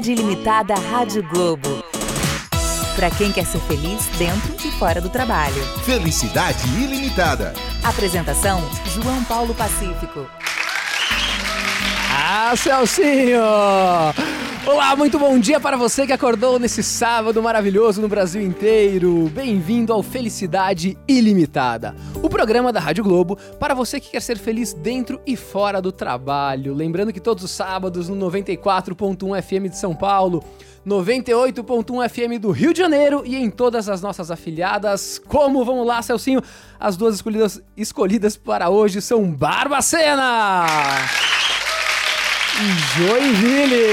Felicidade Ilimitada Rádio Globo. Para quem quer ser feliz dentro e fora do trabalho. Felicidade ilimitada. Apresentação: João Paulo Pacífico. Ah, Celcinho! Olá, muito bom dia para você que acordou nesse sábado maravilhoso no Brasil inteiro. Bem-vindo ao Felicidade Ilimitada, programa da Rádio Globo para você que quer ser feliz dentro e fora do trabalho. Lembrando que todos os sábados no 94.1 FM de São Paulo, 98.1 FM do Rio de Janeiro e em todas as nossas afiliadas. Como vamos lá, Celcinho? As duas escolhidas, escolhidas para hoje são Barbacena! Joinville.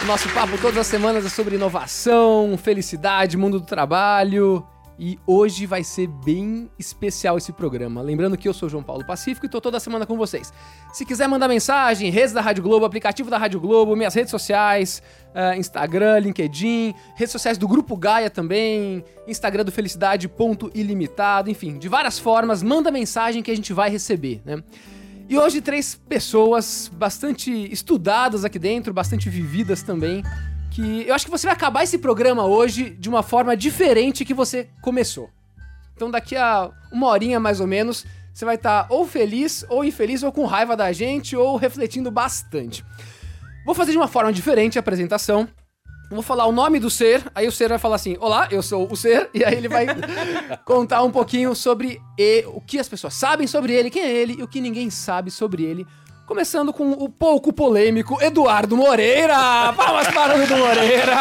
O nosso papo todas as semanas é sobre inovação, felicidade, mundo do trabalho. E hoje vai ser bem especial esse programa. Lembrando que eu sou João Paulo Pacífico e tô toda semana com vocês. Se quiser mandar mensagem, redes da Rádio Globo, aplicativo da Rádio Globo, minhas redes sociais, uh, Instagram, LinkedIn, redes sociais do Grupo Gaia também, Instagram do Felicidade.ilimitado, enfim, de várias formas, manda mensagem que a gente vai receber, né? E hoje três pessoas bastante estudadas aqui dentro, bastante vividas também, que eu acho que você vai acabar esse programa hoje de uma forma diferente que você começou. Então daqui a uma horinha mais ou menos, você vai estar ou feliz, ou infeliz, ou com raiva da gente, ou refletindo bastante. Vou fazer de uma forma diferente a apresentação. Vou falar o nome do ser, aí o ser vai falar assim: Olá, eu sou o ser, e aí ele vai contar um pouquinho sobre e, o que as pessoas sabem sobre ele, quem é ele e o que ninguém sabe sobre ele. Começando com o pouco polêmico Eduardo Moreira! Palmas para o Dudu Moreira!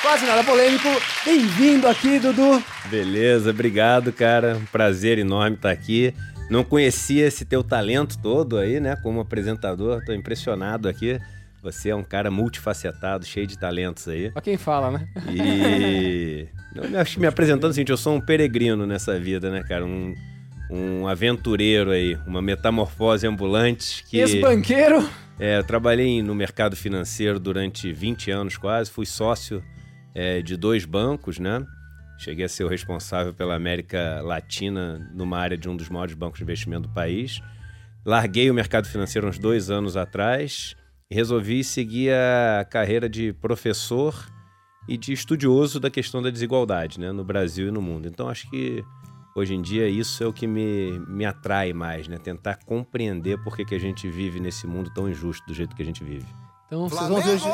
Quase nada polêmico. Bem-vindo aqui, Dudu. Beleza, obrigado, cara. Um prazer enorme estar aqui. Não conhecia esse teu talento todo aí, né, como apresentador. Tô impressionado aqui. Você é um cara multifacetado, cheio de talentos aí. Pra quem fala, né? E. eu que me apresentando assim, eu sou um peregrino nessa vida, né, cara? Um, um aventureiro aí, uma metamorfose ambulante. Que... Ex-banqueiro? É, eu trabalhei no mercado financeiro durante 20 anos quase, fui sócio é, de dois bancos, né? Cheguei a ser o responsável pela América Latina numa área de um dos maiores bancos de investimento do país. Larguei o mercado financeiro uns dois anos atrás resolvi seguir a carreira de professor e de estudioso da questão da desigualdade né, no Brasil e no mundo. Então acho que hoje em dia isso é o que me, me atrai mais, né? Tentar compreender por que, que a gente vive nesse mundo tão injusto do jeito que a gente vive. Então vocês vão ver hoje.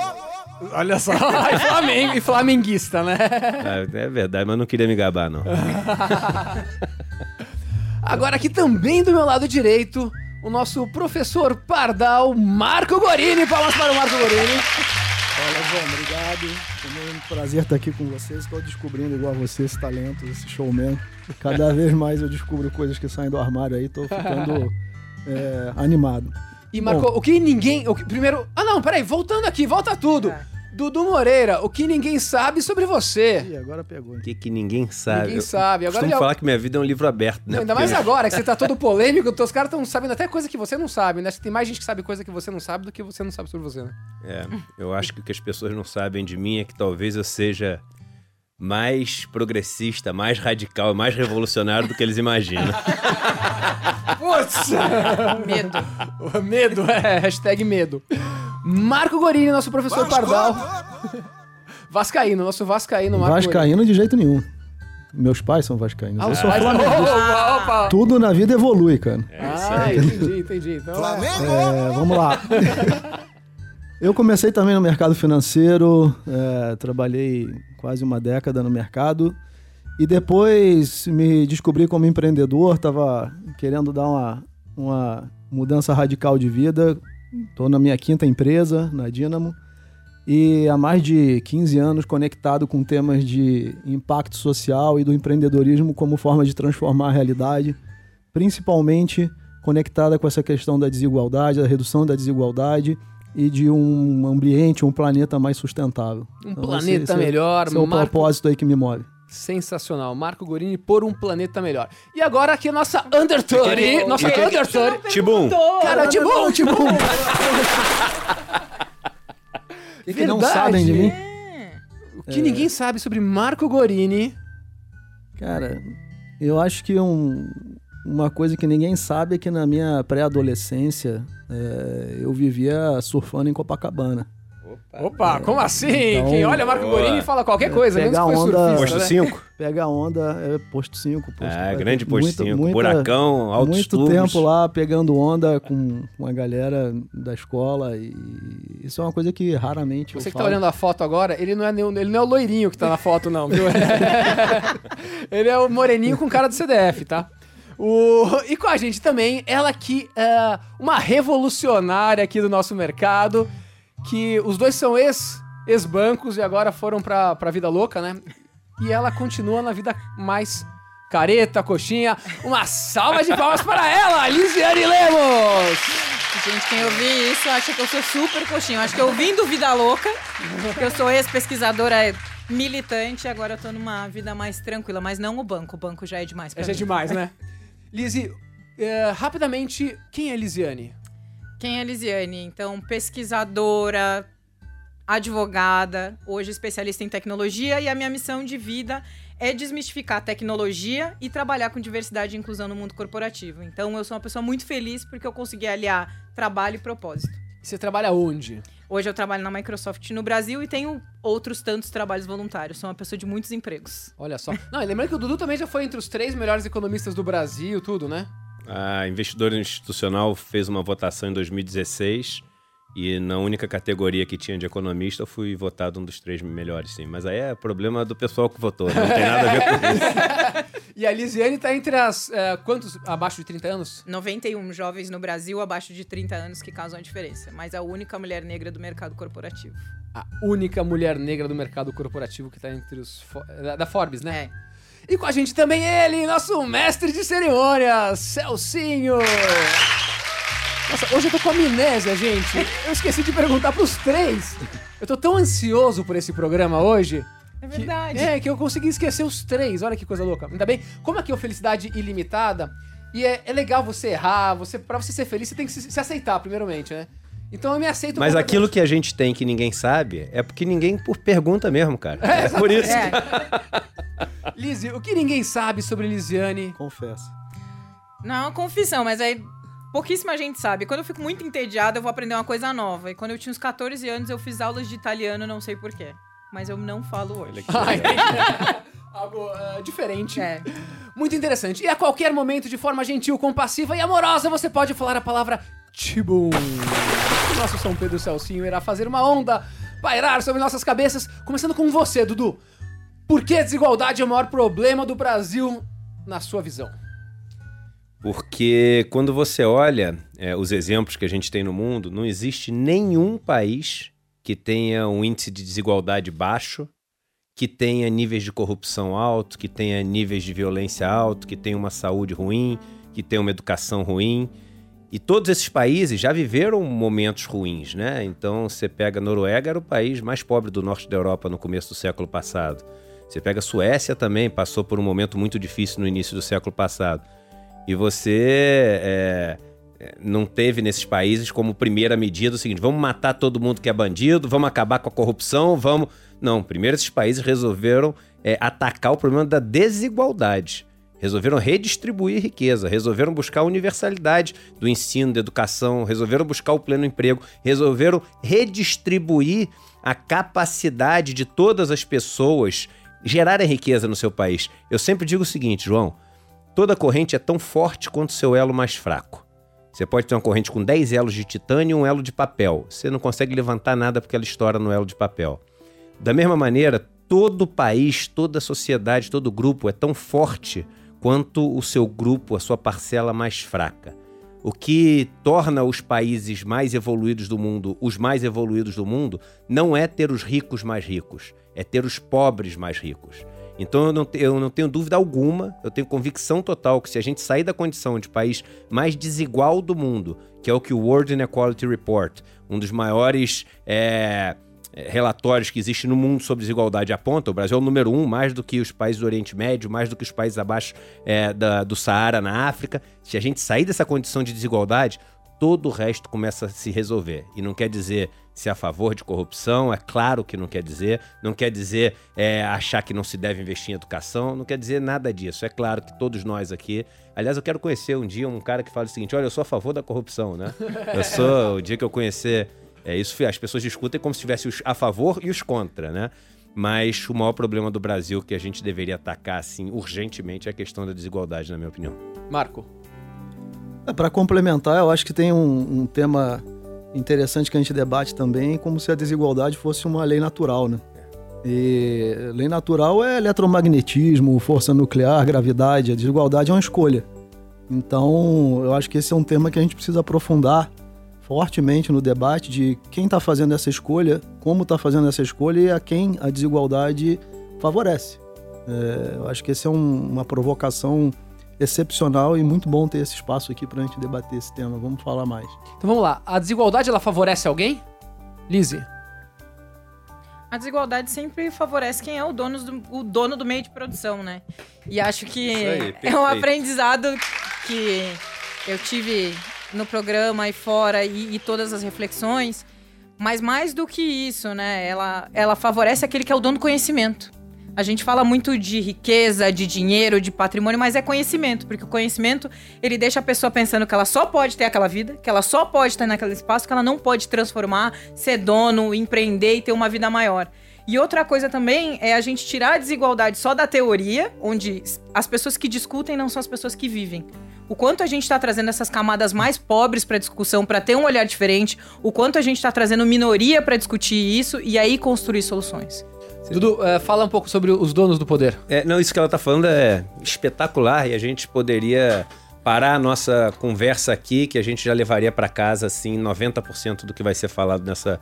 Olha só, e, Flamengo, e flamenguista, né? É, é verdade, mas não queria me gabar, não. Agora aqui também do meu lado direito, o nosso professor Pardal, Marco Gorini. Palmas para o Marco Gorini. Fala, João, obrigado. É um prazer estar aqui com vocês. Estou descobrindo, igual a você, esse talento, esse showman. Cada vez mais eu descubro coisas que saem do armário aí, estou ficando é, animado. E, Marco, Bom, o que ninguém. O que, primeiro. Ah, não, peraí, voltando aqui, volta tudo. É. Dudu Moreira, o que ninguém sabe sobre você. Ih, agora pegou. O que, que ninguém sabe? Ninguém sabe. Agora eu ele... É falar que minha vida é um livro aberto, né? Não, ainda mais agora, que você tá todo polêmico, os caras estão sabendo até coisa que você não sabe, né? Tem mais gente que sabe coisa que você não sabe do que você não sabe sobre você, né? É, eu acho que o que as pessoas não sabem de mim é que talvez eu seja mais progressista, mais radical, mais revolucionário do que eles imaginam. Putz! medo. medo, é, hashtag medo. Marco Gorini, nosso professor Vasco! Pardal. Vascaíno, nosso Vascaíno. Marco vascaíno Gorini. de jeito nenhum. Meus pais são vascaínos. Ah, eu sou flamenguista. Tudo na vida evolui, cara. É ah, entendi, entendi. Então, Flamengo! É, vamos lá. eu comecei também no mercado financeiro, é, trabalhei quase uma década no mercado. E depois me descobri como empreendedor, estava querendo dar uma, uma mudança radical de vida. Estou na minha quinta empresa, na Dynamo, e há mais de 15 anos conectado com temas de impacto social e do empreendedorismo como forma de transformar a realidade, principalmente conectada com essa questão da desigualdade, da redução da desigualdade e de um ambiente, um planeta mais sustentável. Um então, planeta esse, melhor. Esse é o Marco... propósito aí que me move. Sensacional. Marco Gorini por um planeta melhor. E agora aqui a nossa Undertory. Nossa Undertory. Tibum. Cara, Tibum, Tibum. O que, não sabem de mim? O que é... ninguém sabe sobre Marco Gorini. Cara, eu acho que um, uma coisa que ninguém sabe é que na minha pré-adolescência é, eu vivia surfando em Copacabana. Opa, como assim? Então- Quem olha Marco Boa. Gorini fala qualquer coisa, menos Pegar que foi onda- surfista, Posto né? 5? Pega a onda, é posto 5. Posto, Ah, vai grande posto muita- 5. muita- Buracão, altos Muito tubos. tempo lá pegando onda com uma galera da escola e isso é uma coisa que raramente Você eu que tá falo. olhando a foto agora, ele não é, nenhum- ele não é o loirinho que tá na foto, não, viu? ele é o moreninho com cara do CDF, tá? O... E com a gente também, ela que é uma revolucionária aqui do nosso mercado, que os dois são ex, ex-bancos e agora foram pra, pra vida louca, né? E ela continua na vida mais careta, coxinha. Uma salva de palmas para ela, Lisiane Lemos! Gente, quem ouvir isso acha que eu sou super coxinha. Eu acho que ouvindo Vida Louca, eu sou ex-pesquisadora militante, agora eu tô numa vida mais tranquila. Mas não o banco, o banco já é demais pra É já é mim. demais, né? Lizzie, é, rapidamente, quem é Lisiane? Quem é Lisiane? Então, pesquisadora, advogada, hoje especialista em tecnologia, e a minha missão de vida é desmistificar tecnologia e trabalhar com diversidade e inclusão no mundo corporativo. Então, eu sou uma pessoa muito feliz porque eu consegui aliar trabalho e propósito. Você trabalha onde? Hoje eu trabalho na Microsoft no Brasil e tenho outros tantos trabalhos voluntários. Sou uma pessoa de muitos empregos. Olha só. Não, e lembrando que o Dudu também já foi entre os três melhores economistas do Brasil, tudo, né? A investidora institucional fez uma votação em 2016 e na única categoria que tinha de economista eu fui votado um dos três melhores, sim. Mas aí é problema do pessoal que votou, né? não tem nada a ver com isso. E a Lisiane tá entre as. é, quantos? Abaixo de 30 anos? 91 jovens no Brasil abaixo de 30 anos que causam a diferença, mas a única mulher negra do mercado corporativo. A única mulher negra do mercado corporativo que tá entre os. Da, da Forbes, né? É. E com a gente também ele, nosso mestre de cerimônias, Celcinho! Nossa, hoje eu tô com amnésia, gente. Eu esqueci de perguntar pros três. Eu tô tão ansioso por esse programa hoje. É que- verdade. é, que eu consegui esquecer os três. Olha que coisa louca. Ainda bem, como aqui é o Felicidade Ilimitada, e é, é legal você errar, você, pra você ser feliz, você tem que se, se aceitar, primeiramente, né? Então eu me aceito Mas aquilo que a gente tem que ninguém sabe é porque ninguém por pergunta mesmo, cara. É, por isso. É. Lizzie, o que ninguém sabe sobre Lisiane? Confesso. Não, é uma confissão, mas aí pouquíssima gente sabe. Quando eu fico muito entediada, eu vou aprender uma coisa nova. E quando eu tinha uns 14 anos, eu fiz aulas de italiano, não sei porquê. Mas eu não falo hoje. Algo ah, diferente. É. Muito interessante. E a qualquer momento, de forma gentil, compassiva e amorosa, você pode falar a palavra Tibum. Nosso São Pedro Celcinho irá fazer uma onda pairar sobre nossas cabeças, começando com você, Dudu. Por que a desigualdade é o maior problema do Brasil, na sua visão? Porque quando você olha é, os exemplos que a gente tem no mundo, não existe nenhum país que tenha um índice de desigualdade baixo, que tenha níveis de corrupção alto, que tenha níveis de violência alto, que tenha uma saúde ruim, que tenha uma educação ruim. E todos esses países já viveram momentos ruins, né? Então você pega a Noruega, era o país mais pobre do norte da Europa no começo do século passado. Você pega a Suécia também, passou por um momento muito difícil no início do século passado. E você é, é, não teve nesses países como primeira medida o seguinte: vamos matar todo mundo que é bandido, vamos acabar com a corrupção, vamos. Não, primeiro esses países resolveram é, atacar o problema da desigualdade. Resolveram redistribuir riqueza, resolveram buscar a universalidade do ensino, da educação, resolveram buscar o pleno emprego, resolveram redistribuir a capacidade de todas as pessoas gerarem riqueza no seu país. Eu sempre digo o seguinte, João: toda corrente é tão forte quanto seu elo mais fraco. Você pode ter uma corrente com 10 elos de titânio e um elo de papel. Você não consegue levantar nada porque ela estoura no elo de papel. Da mesma maneira, todo país, toda sociedade, todo grupo é tão forte quanto o seu grupo, a sua parcela mais fraca. O que torna os países mais evoluídos do mundo os mais evoluídos do mundo não é ter os ricos mais ricos, é ter os pobres mais ricos. Então eu não, eu não tenho dúvida alguma, eu tenho convicção total que se a gente sair da condição de país mais desigual do mundo, que é o que o World Inequality Report, um dos maiores é, relatórios que existe no mundo sobre desigualdade aponta, o Brasil é o número um, mais do que os países do Oriente Médio, mais do que os países abaixo é, da- do Saara na África. Se a gente sair dessa condição de desigualdade, todo o resto começa a se resolver. E não quer dizer ser a favor de corrupção, é claro que não quer dizer. Não quer dizer é, achar que não se deve investir em educação, não quer dizer nada disso. É claro que todos nós aqui. Aliás, eu quero conhecer um dia um cara que fala o seguinte: olha, eu sou a favor da corrupção, né? Eu sou, o dia que eu conhecer. É, isso as pessoas discutem como se tivesse os a favor e os contra, né? Mas o maior problema do Brasil que a gente deveria atacar assim urgentemente é a questão da desigualdade, na minha opinião. Marco. É, Para complementar, eu acho que tem um, um tema interessante que a gente debate também, como se a desigualdade fosse uma lei natural, né? E lei natural é eletromagnetismo, força nuclear, gravidade. A desigualdade é uma escolha. Então, eu acho que esse é um tema que a gente precisa aprofundar fortemente no debate de quem está fazendo essa escolha, como está fazendo essa escolha e a quem a desigualdade favorece. É, eu acho que essa é um- uma provocação excepcional e muito bom ter esse espaço aqui para a gente debater esse tema. Vamos falar mais. Então vamos lá. A desigualdade ela favorece alguém? Lizzie. A desigualdade sempre favorece quem é o dono do, o dono do meio de produção, né? E acho que aí, é um aprendizado que eu tive no programa e fora e, e todas as reflexões. Mas mais do que isso, né? Ela, ela favorece aquele que é o dono do conhecimento. A gente fala muito de riqueza, de dinheiro, de patrimônio, mas é conhecimento, porque o conhecimento ele deixa a pessoa pensando que ela só pode ter aquela vida, que ela só pode estar naquele espaço, que ela não pode transformar, ser dono, empreender e ter uma vida maior. E outra coisa também é a gente tirar a desigualdade só da teoria, onde as pessoas que discutem não são as pessoas que vivem. O quanto a gente está trazendo essas camadas mais pobres para discussão, para ter um olhar diferente, o quanto a gente está trazendo minoria para discutir isso e aí construir soluções. Dudu, eh, fala um pouco sobre os donos do poder. É, não, isso que ela tá falando é espetacular e a gente poderia parar a nossa conversa aqui, que a gente já levaria para casa, assim, 90% do que vai ser falado nessa,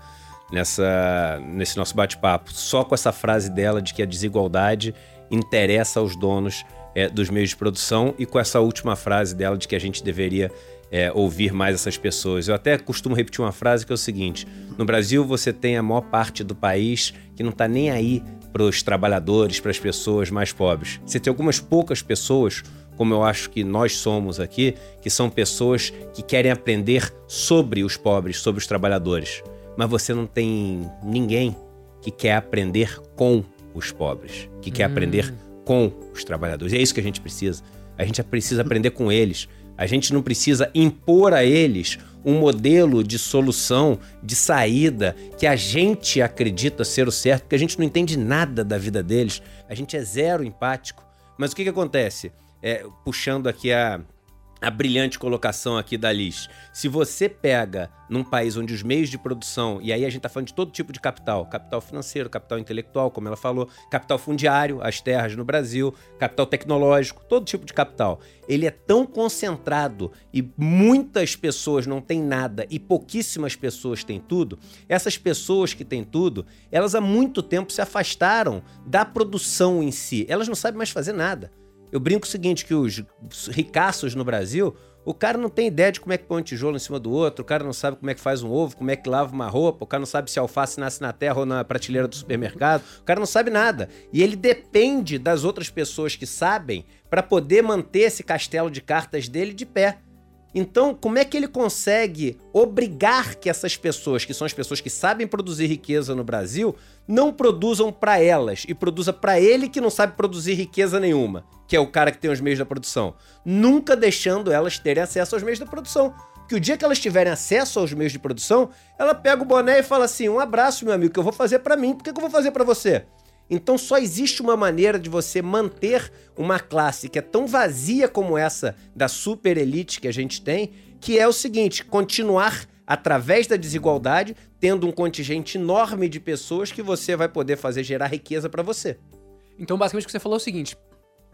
nessa, nesse nosso bate-papo. Só com essa frase dela de que a desigualdade interessa aos donos é, dos meios de produção e com essa última frase dela de que a gente deveria é, ouvir mais essas pessoas. Eu até costumo repetir uma frase que é o seguinte: no Brasil você tem a maior parte do país que não está nem aí para os trabalhadores, para as pessoas mais pobres. Você tem algumas poucas pessoas, como eu acho que nós somos aqui, que são pessoas que querem aprender sobre os pobres, sobre os trabalhadores. Mas você não tem ninguém que quer aprender com os pobres, que quer aprender com os trabalhadores. E é isso que a gente precisa. A gente precisa aprender com eles. A gente não precisa impor a eles um modelo de solução, de saída, que a gente acredita ser o certo, porque a gente não entende nada da vida deles. A gente é zero empático. Mas o que, que acontece? É, puxando aqui a, a brilhante colocação aqui da Liz. Se você pega num país onde os meios de produção, e aí a gente está falando de todo tipo de capital, capital financeiro, capital intelectual, como ela falou, capital fundiário, as terras no Brasil, capital tecnológico, todo tipo de capital, ele é tão concentrado e muitas pessoas não têm nada e pouquíssimas pessoas têm tudo, essas pessoas que têm tudo, elas há muito tempo se afastaram da produção em si, elas não sabem mais fazer nada. Eu brinco o seguinte, que os ricaços no Brasil, o cara não tem ideia de como é que põe um tijolo em cima do outro, o cara não sabe como é que faz um ovo, como é que lava uma roupa, o cara não sabe se a alface nasce na terra ou na prateleira do supermercado, o cara não sabe nada. E ele depende das outras pessoas que sabem para poder manter esse castelo de cartas dele de pé. Então, como é que ele consegue obrigar que essas pessoas, que são as pessoas que sabem produzir riqueza no Brasil, não produzam para elas e produza para ele que não sabe produzir riqueza nenhuma, que é o cara que tem os meios da produção, nunca deixando elas terem acesso aos meios da produção. Que o dia que elas tiverem acesso aos meios de produção, ela pega o boné e fala assim: "Um abraço, meu amigo, que eu vou fazer para mim. Por que que eu vou fazer para você?" Então só existe uma maneira de você manter uma classe que é tão vazia como essa da super elite que a gente tem, que é o seguinte: continuar através da desigualdade, tendo um contingente enorme de pessoas que você vai poder fazer gerar riqueza para você. Então, basicamente, o que você falou é o seguinte: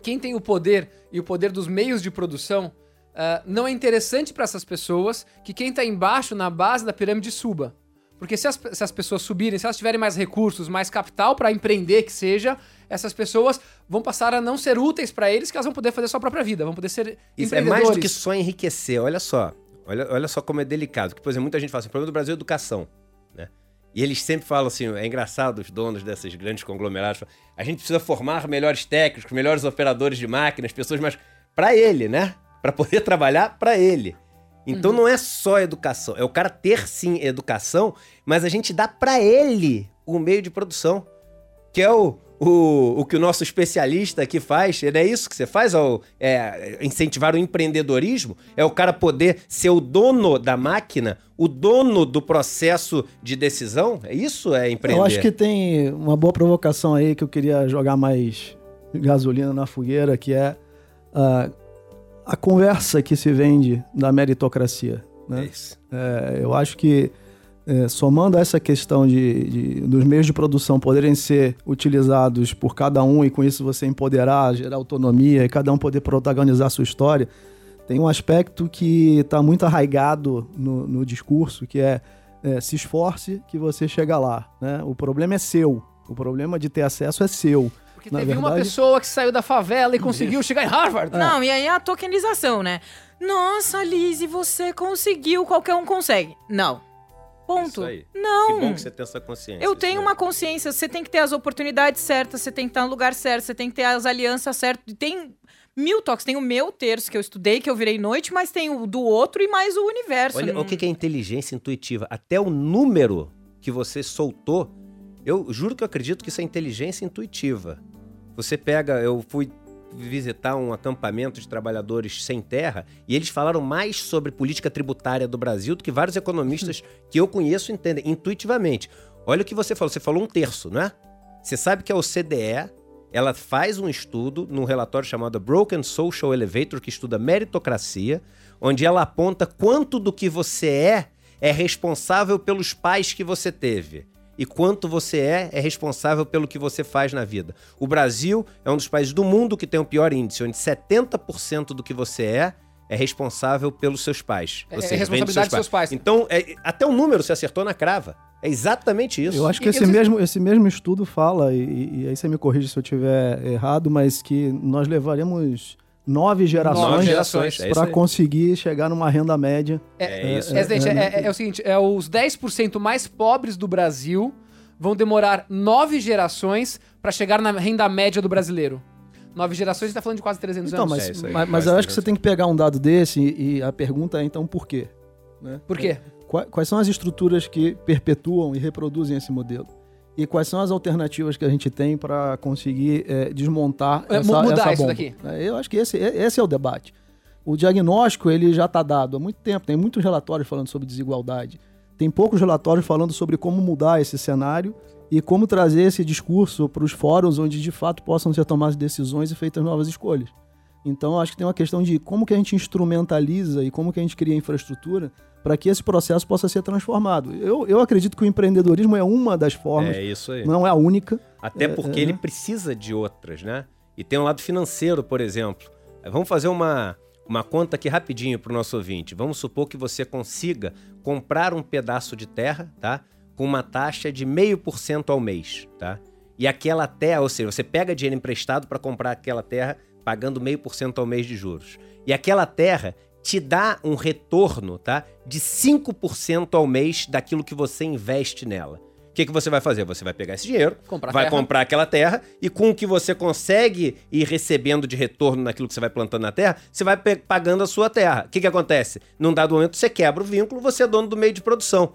quem tem o poder e o poder dos meios de produção, ah, não é interessante para essas pessoas que quem tá embaixo, na base da pirâmide, suba. Porque se as, se as pessoas subirem, se elas tiverem mais recursos, mais capital para empreender, que seja, essas pessoas vão passar a não ser úteis para eles, que elas vão poder fazer sua própria vida, vão poder ser Isso é mais do que só enriquecer. Olha só. Olha, olha só como é delicado. Que, por exemplo, muita gente fala assim: o problema do Brasil é educação. Né? E eles sempre falam assim: é engraçado os donos desses grandes conglomerados. falam, A gente precisa formar melhores técnicos, melhores operadores de máquinas, pessoas mais. Para ele, né? Para poder trabalhar para ele. Então não é só educação, é o cara ter sim educação, mas a gente dá pra ele o meio de produção, que é o, o, o que o nosso especialista aqui faz. Não é isso que você faz? Ao, é, incentivar o empreendedorismo? É o cara poder ser o dono da máquina, o dono do processo de decisão? É isso é empreender? Eu acho que tem uma boa provocação aí que eu queria jogar mais gasolina na fogueira, que é a, a conversa que se vende da meritocracia. É Né? isso. É, eu acho que é, somando essa questão de, de- dos meios de produção poderem ser utilizados por cada um e com isso você empoderar, gerar autonomia e cada um poder protagonizar a sua história, tem um aspecto que está muito arraigado no, no discurso, que é, é, se esforce que você chega lá. Né? O problema é seu. O problema de ter acesso é seu. Porque Na teve uma verdade- pessoa que saiu da favela e conseguiu chegar em Harvard. Não, e aí a tokenização, né? Nossa, Lizzie, você conseguiu, qualquer um consegue. Não. Ponto. Isso aí. Não. Que bom que você tem essa consciência. Eu isso tenho mesmo. uma consciência, você tem que ter as oportunidades certas, você tem que estar no lugar certo, você tem que ter as alianças certas. Tem mil toques, tem o meu terço que eu estudei, que eu virei noite, mas tem o do outro e mais o universo. Olha Não- o que que é inteligência intuitiva. Até o número que você soltou, eu juro que eu acredito que isso é inteligência intuitiva. Você pega, eu fui visitar um acampamento de trabalhadores sem terra e eles falaram mais sobre política tributária do Brasil do que vários economistas que eu conheço entendem intuitivamente. Olha o que você falou, você falou um terço, não é? Você sabe que a OCDE, ela faz um estudo num relatório chamado Broken Social Elevator, que estuda meritocracia, onde ela aponta quanto do que você é é responsável pelos pais que você teve. E quanto você é, é responsável pelo que você faz na vida. O Brasil é um dos países do mundo que tem o pior índice, onde 70% do que você é é responsável pelos seus pais. É- é responsabilidade dos seus pais. Então, é- até o número você acertou na crava. É exatamente isso. Eu acho que E- esse e- mesmo, esse mesmo estudo fala, e, e aí você me corrige se eu estiver errado, mas que nós levaremos nove gerações, Nove gerações, é para conseguir chegar numa renda média. É isso. É, gente, é, é- é o seguinte, é os 10% mais pobres do Brasil vão demorar nove gerações pra chegar na renda média do brasileiro. Nove gerações, gente tá falando de quase 300 Então, anos. mas, É isso aí, mas, mas eu acho que três você tem que pegar um dado desse e, e a pergunta é então por quê? Né? Por quê? Qua- Quais são as estruturas que perpetuam e reproduzem esse modelo? E quais são as alternativas que a gente tem para conseguir eh, desmontar É, essa, mudar essa isso daqui. É, Eu acho que esse, esse é o debate. O diagnóstico ele já está dado há muito tempo. Tem muitos relatórios falando sobre desigualdade. Tem poucos relatórios falando sobre como mudar esse cenário e como trazer esse discurso para os fóruns onde de fato possam ser tomadas decisões e feitas novas escolhas. Então, acho que tem uma questão de como que a gente instrumentaliza e como que a gente cria infraestrutura para que esse processo possa ser transformado. Eu, eu acredito que o empreendedorismo é uma das formas, É isso aí. não é a única. Até porque ele precisa de outras, né? E tem um lado financeiro, por exemplo. Vamos fazer uma, uma conta aqui rapidinho para o nosso ouvinte. Vamos supor que você consiga comprar um pedaço de terra, tá? Com uma taxa de meio por cento ao mês, tá? E aquela terra, ou seja, você pega dinheiro emprestado para comprar aquela terra pagando meio por cento ao mês de juros. E aquela terra te dá um retorno, tá? De 5% ao mês daquilo que você investe nela. O que, que você vai fazer? Você vai pegar esse dinheiro, Comprar vai terra. comprar aquela terra e com o que você consegue ir recebendo de retorno naquilo que você vai plantando na terra, você vai pagando a sua terra. O que, que acontece? Num dado momento você quebra o vínculo, você é dono do meio de produção.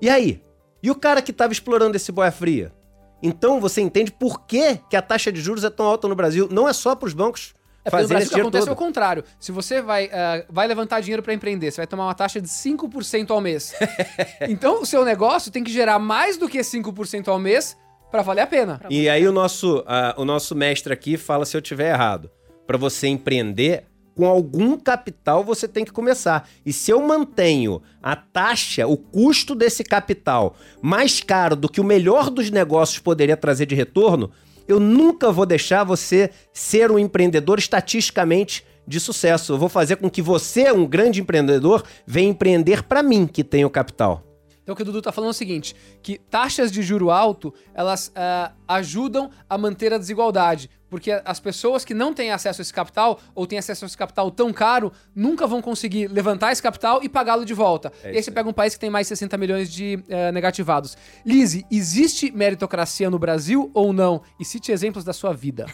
E aí? E o cara que estava explorando esse boia fria? Então você entende por que, que a taxa de juros é tão alta no Brasil. Não é só para os bancos É porque no Brasil que acontece é todo. o contrário. Se você vai, ah, vai levantar dinheiro pra empreender, você vai tomar uma taxa de 5% ao mês. então o seu negócio tem que gerar mais do que 5% ao mês pra valer a pena. E aí o nosso, ah, o nosso mestre aqui fala se eu tiver errado. Para você empreender, com algum capital você tem que começar. E se eu mantenho a taxa, o custo desse capital mais caro do que o melhor dos negócios poderia trazer de retorno, eu nunca vou deixar você ser um empreendedor estatisticamente de sucesso. Eu vou fazer com que você, um grande empreendedor, venha empreender para mim que tenho capital. Então o que o Dudu tá falando é o seguinte, que taxas de juro alto, elas ah, ajudam a manter a desigualdade, porque as pessoas que não têm acesso a esse capital, ou têm acesso a esse capital tão caro, nunca vão conseguir levantar esse capital e pagá-lo de volta. É e aí você pega um país que tem mais 60 milhões de eh, negativados. Lise, existe meritocracia no Brasil ou não? E cite exemplos da sua vida.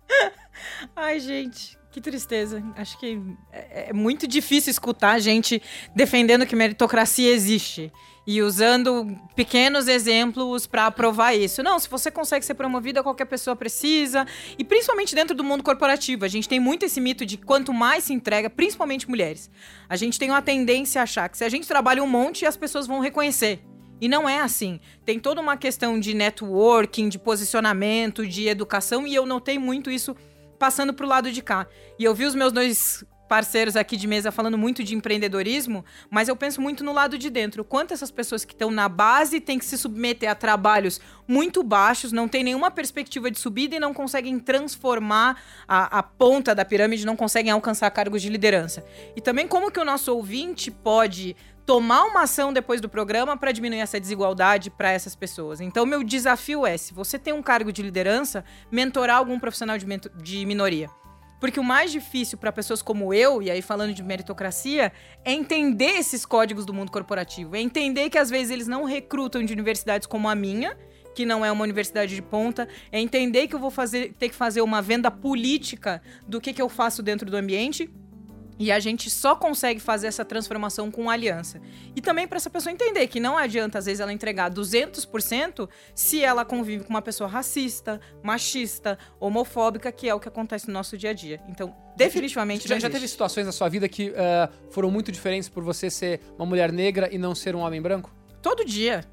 Ai, gente. Que tristeza. Acho que é, é muito difícil escutar gente defendendo que meritocracia existe e usando pequenos exemplos para provar isso. Não, se você consegue ser promovida, qualquer pessoa precisa. E principalmente dentro do mundo corporativo. A gente tem muito esse mito de quanto mais se entrega, principalmente mulheres. A gente tem uma tendência a achar que se a gente trabalha um monte, as pessoas vão reconhecer. E não é assim. Tem toda uma questão de networking, de posicionamento, de educação, e eu notei muito isso passando pro lado de cá. E eu vi os meus dois parceiros aqui de mesa falando muito de empreendedorismo, mas eu penso muito no lado de dentro. Quanto essas pessoas que estão na base têm que se submeter a trabalhos muito baixos, não tem nenhuma perspectiva de subida e não conseguem transformar a, a ponta da pirâmide, não conseguem alcançar cargos de liderança. E também como que o nosso ouvinte pode tomar uma ação depois do programa para diminuir essa desigualdade para essas pessoas. Então, meu desafio é, se você tem um cargo de liderança, mentorar algum profissional de, de minoria. Porque o mais difícil para pessoas como eu, e aí falando de meritocracia, é entender esses códigos do mundo corporativo. É entender que às vezes eles não recrutam de universidades como a minha, que não é uma universidade de ponta, é entender que eu vou fazer, ter que fazer uma venda política do que, que eu faço dentro do ambiente e a gente só consegue fazer essa transformação com aliança. E também para essa pessoa entender que não adianta, às vezes, ela entregar 200% se ela convive com uma pessoa racista, machista, homofóbica, que é o que acontece no nosso dia a dia. Então, definitivamente. Já, já teve situações na sua vida que uh, foram muito diferentes por você ser uma mulher negra e não ser um homem branco? Todo dia.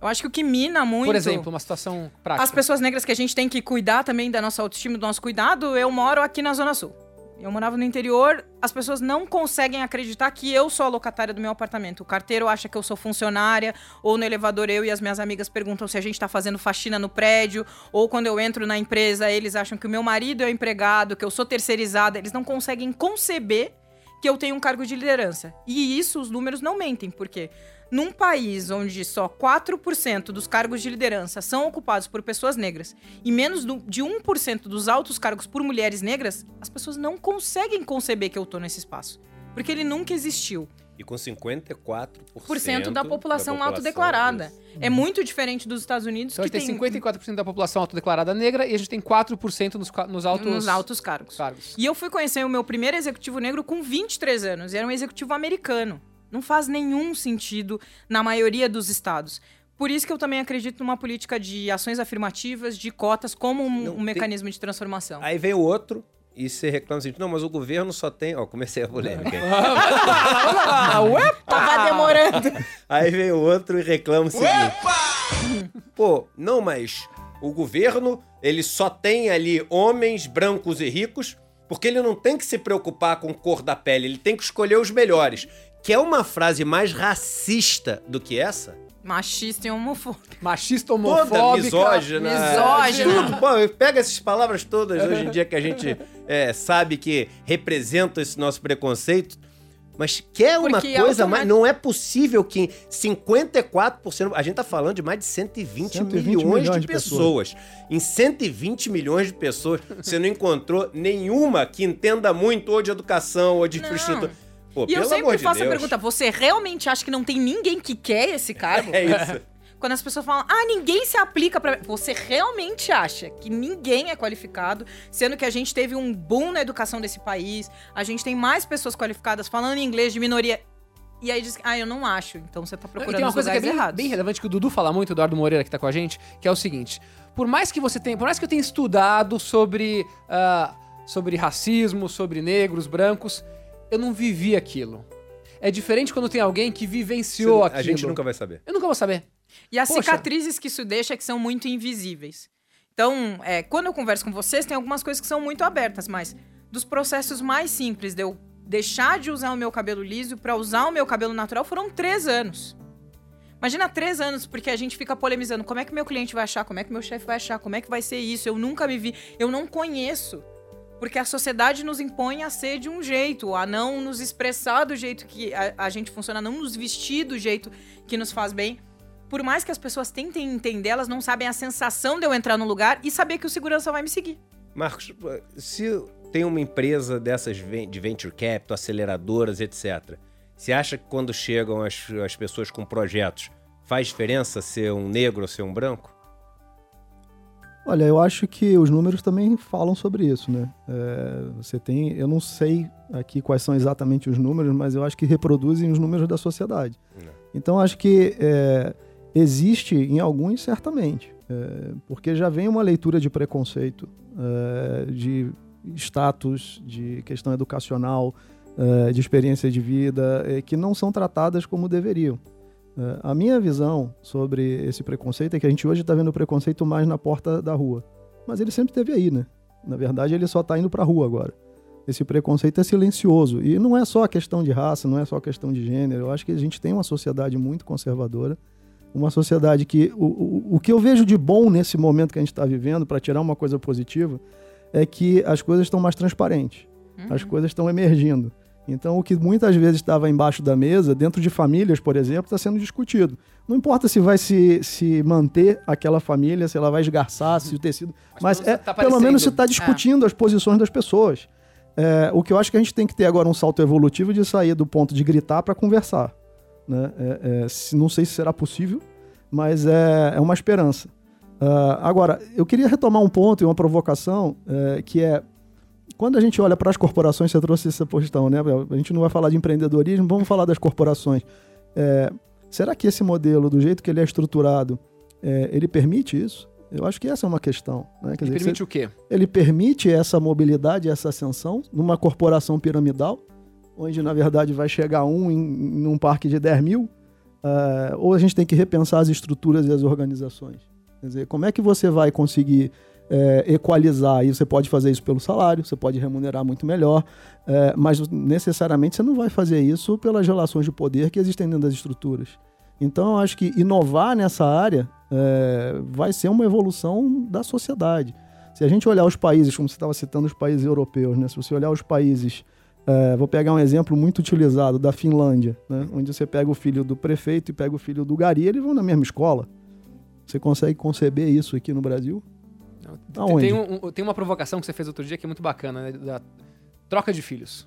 Eu acho que o que mina muito. Por exemplo, uma situação prática. As pessoas negras que a gente tem que cuidar também da nossa autoestima, do nosso cuidado. Eu moro aqui na Zona Sul. Eu morava no interior, as pessoas não conseguem acreditar que eu sou a locatária do meu apartamento. O carteiro acha que eu sou funcionária, ou no elevador eu e as minhas amigas perguntam se a gente tá fazendo faxina no prédio, ou quando eu entro na empresa, eles acham que o meu marido é o empregado, que eu sou terceirizada. Eles não conseguem conceber que eu tenho um cargo de liderança. E isso os números não mentem, porque num país onde só 4% dos cargos de liderança são ocupados por pessoas negras e menos do, de 1% dos altos cargos por mulheres negras, as pessoas não conseguem conceber que eu tô nesse espaço. Porque ele nunca existiu. E com 54% por cento da população, população autodeclarada. É muito diferente dos Estados Unidos, então, que tem 54% da população autodeclarada negra e a gente tem 4% nos, nos, altos... nos altos cargos. cargos. E eu fui conhecer o meu primeiro executivo negro com 23 anos. E era um executivo americano. Não faz nenhum sentido na maioria dos estados. Por isso que eu também acredito numa política de ações afirmativas, de cotas, como um, não, um mecanismo de transformação. Aí vem o outro e você reclama assim, não, mas o governo só tem... Ó, comecei a polêmica. Tava demorando. Aí vem o outro e reclama o seguinte. Pô, não, mas o governo, ele só tem ali homens brancos e ricos porque ele não tem que se preocupar com cor da pele, ele tem que escolher os melhores. Quer uma frase mais racista do que essa? Machista e homofóbica. Machista, homofóbica. Toda misógina. Misógina. Tudo. Pô, pega essas palavras todas hoje em dia que a gente é, sabe que representam esse nosso preconceito. Mas quer uma Porque coisa mais. Não é possível que 54%. A gente tá falando de mais de 120, 120 milhões, milhões, de, de pessoas. pessoas. Em 120 milhões de pessoas, você não encontrou nenhuma que entenda muito ou de educação ou de infraestrutura. Pô, e eu sempre faço Deus. a pergunta: você realmente acha que não tem ninguém que quer esse cargo? é isso. Quando as pessoas falam, ah, ninguém se aplica para. Você realmente acha que ninguém é qualificado, sendo que a gente teve um boom na educação desse país, a gente tem mais pessoas qualificadas falando inglês de minoria. E aí diz, ah, eu não acho. Então você tá procurando e tem uma coisa que é bem, bem relevante que o Dudu fala muito, o Eduardo Moreira que tá com a gente, que é o seguinte: por mais que você tenha, por mais que eu tenha estudado sobre, uh, sobre racismo, sobre negros, brancos, eu não vivi aquilo. É diferente quando tem alguém que vivenciou Você, aquilo. A gente nunca vai saber. Eu nunca vou saber. E as Poxa. cicatrizes que isso deixa é que são muito invisíveis. Então, é, quando eu converso com vocês, tem algumas coisas que são muito abertas, mas dos processos mais simples de eu deixar de usar o meu cabelo liso para usar o meu cabelo natural foram três anos. Imagina três anos, porque a gente fica polemizando como é que meu cliente vai achar, como é que meu chefe vai achar, como é que vai ser isso. Eu nunca me vi, eu não conheço. Porque a sociedade nos impõe a ser de um jeito, a não nos expressar do jeito que a, a, gente funciona, a não nos vestir do jeito que nos faz bem. Por mais que as pessoas tentem entender, elas não sabem a sensação de eu entrar no lugar e saber que o segurança vai me seguir. Marcos, se tem uma empresa dessas de venture capital, aceleradoras, etc., você acha que quando chegam as, as pessoas com projetos, faz diferença ser um negro ou ser um branco? Olha, eu acho que os números também falam sobre isso, né? É, você tem, eu não sei aqui quais são exatamente os números, mas eu acho que reproduzem os números da sociedade. É. Então acho que é, existe em alguns certamente, é, porque já vem uma leitura de preconceito, é, de status, de questão educacional, é, de experiência de vida, que não são tratadas como deveriam. É, a minha visão sobre esse preconceito é que a gente hoje está vendo o preconceito mais na porta da rua. Mas ele sempre esteve aí, né? Na verdade, ele só está indo para a rua agora. Esse preconceito é silencioso. E não é só a questão de raça, não é só a questão de gênero. Eu acho que a gente tem uma sociedade muito conservadora. Uma sociedade que. O, o, o que eu vejo de bom nesse momento que a gente está vivendo, para tirar uma coisa positiva, é que as coisas estão mais transparentes. As coisas estão emergindo. Então, o que muitas vezes estava embaixo da mesa, dentro de famílias, por exemplo, está sendo discutido. Não importa se vai se, se manter aquela família, se ela vai esgarçar, se o tecido. Mas, pelo menos é, tá pelo menos se está discutindo as posições das pessoas. É, o que eu acho que a gente tem que ter agora um salto evolutivo de sair do ponto de gritar para conversar. Né? É, é, não sei se será possível, mas é, é uma esperança. Ah, agora, eu queria retomar um ponto e uma provocação, é, que é quando a gente olha para as corporações, você trouxe essa questão, né? A gente não vai falar de empreendedorismo, vamos falar das corporações. É, será que esse modelo, do jeito que ele é estruturado, é, ele permite isso? Eu acho que essa é uma questão. Né? Quer Ele dizer, permite o quê? ele permite essa mobilidade, essa ascensão numa corporação piramidal, onde na verdade vai chegar um em, em um parque de 10 mil, ah, ou a gente tem que repensar as estruturas e as organizações. Quer dizer, como é que você vai conseguir eh, equalizar? E você pode fazer isso pelo salário, você pode remunerar muito melhor, eh, mas necessariamente você não vai fazer isso pelas relações de poder que existem dentro das estruturas. Então, eu acho que inovar nessa área eh, vai ser uma evolução da sociedade. Se a gente olhar os países, como você estava citando os países europeus, né? se você olhar os países, eh, vou pegar um exemplo muito utilizado da Finlândia, né? onde você pega o filho do prefeito e pega o filho do gari, eles vão na mesma escola. Você consegue conceber isso aqui no Brasil? Aonde? Tem, um- tem uma provocação que você fez outro dia que é muito bacana, né? Da troca de filhos.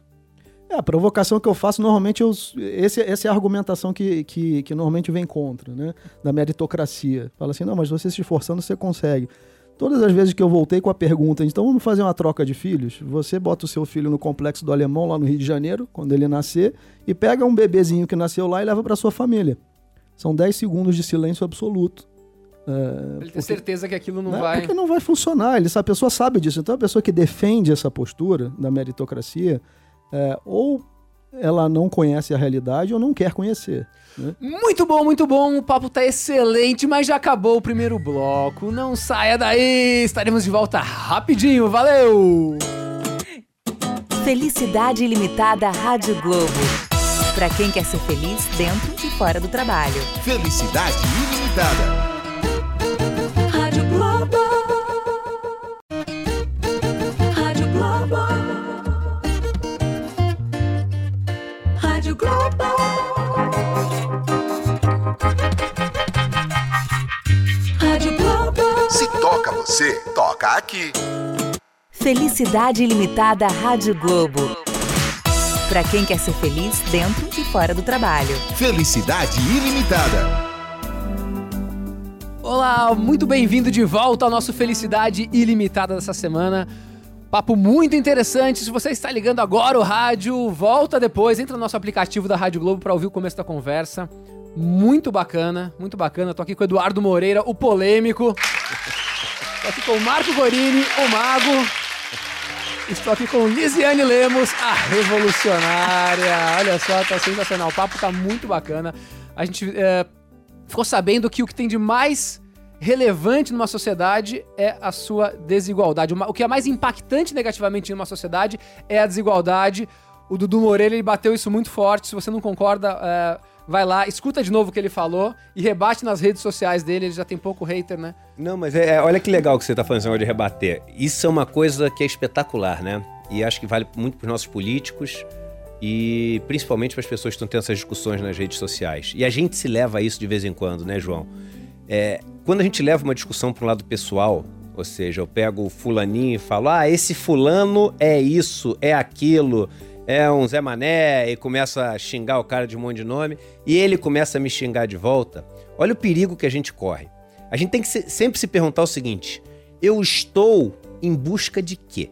É, a provocação que eu faço, normalmente, eu, esse, essa é a argumentação que, que, que normalmente vem contra, né? Da meritocracia. Fala assim, não, mas você se esforçando, você consegue. Todas as vezes que eu voltei com a pergunta, então vamos fazer uma troca de filhos? Você bota o seu filho no Complexo do Alemão, lá no Rio de Janeiro, quando ele nascer, e pega um bebezinho que nasceu lá e leva para sua família. São 10 segundos de silêncio absoluto. É, ele ter porque- certeza que aquilo não né? vai. Porque não vai funcionar. Ele, a pessoa sabe disso. Então a pessoa que defende essa postura da meritocracia, é, ou ela não conhece a realidade ou não quer conhecer. né? Muito bom, muito bom. O papo tá excelente, mas já acabou o primeiro bloco. Não saia daí. Estaremos de volta rapidinho. Valeu! Felicidade Ilimitada Rádio Globo. Para quem quer ser feliz dentro e fora do trabalho. Felicidade ilimitada. Toca você, toca aqui. Felicidade Ilimitada Rádio Globo. Para quem quer ser feliz dentro e fora do trabalho. Felicidade ilimitada. Olá, muito bem-vindo de volta ao nosso Felicidade Ilimitada dessa semana. Papo muito interessante. Se você está ligando agora o rádio, volta depois, entra no nosso aplicativo da Rádio Globo para ouvir o começo da conversa. Muito bacana, muito bacana. Tô aqui com o Eduardo Moreira, o polêmico. Tô aqui com o Marco Gorini, o mago. Estou aqui com Lisiane Lemos, a revolucionária. Olha só, tá sensacional. O papo tá muito bacana. A gente é, ficou sabendo que o que tem de mais relevante numa sociedade é a sua desigualdade. O que é mais impactante negativamente numa sociedade é a desigualdade. O Dudu Moreira ele bateu isso muito forte. Se você não concorda, é, vai lá, escuta de novo o que ele falou e rebate nas redes sociais dele. Ele já tem pouco hater, né? Não, mas é, é- olha que legal que você tá falando de rebater. Isso é uma coisa que é espetacular, né? E acho que vale muito para os nossos políticos e principalmente para as pessoas que estão tendo essas discussões nas redes sociais. E a gente se leva a isso de vez em quando, né, João? É, quando a gente leva uma discussão para um lado pessoal, ou seja, eu pego o fulaninho e falo, ah, esse fulano é isso, é aquilo, é um Zé Mané, e começa a xingar o cara de um monte de nome, e ele começa a me xingar de volta, olha o perigo que a gente corre. A gente tem que se- sempre se perguntar o seguinte: eu estou em busca de quê?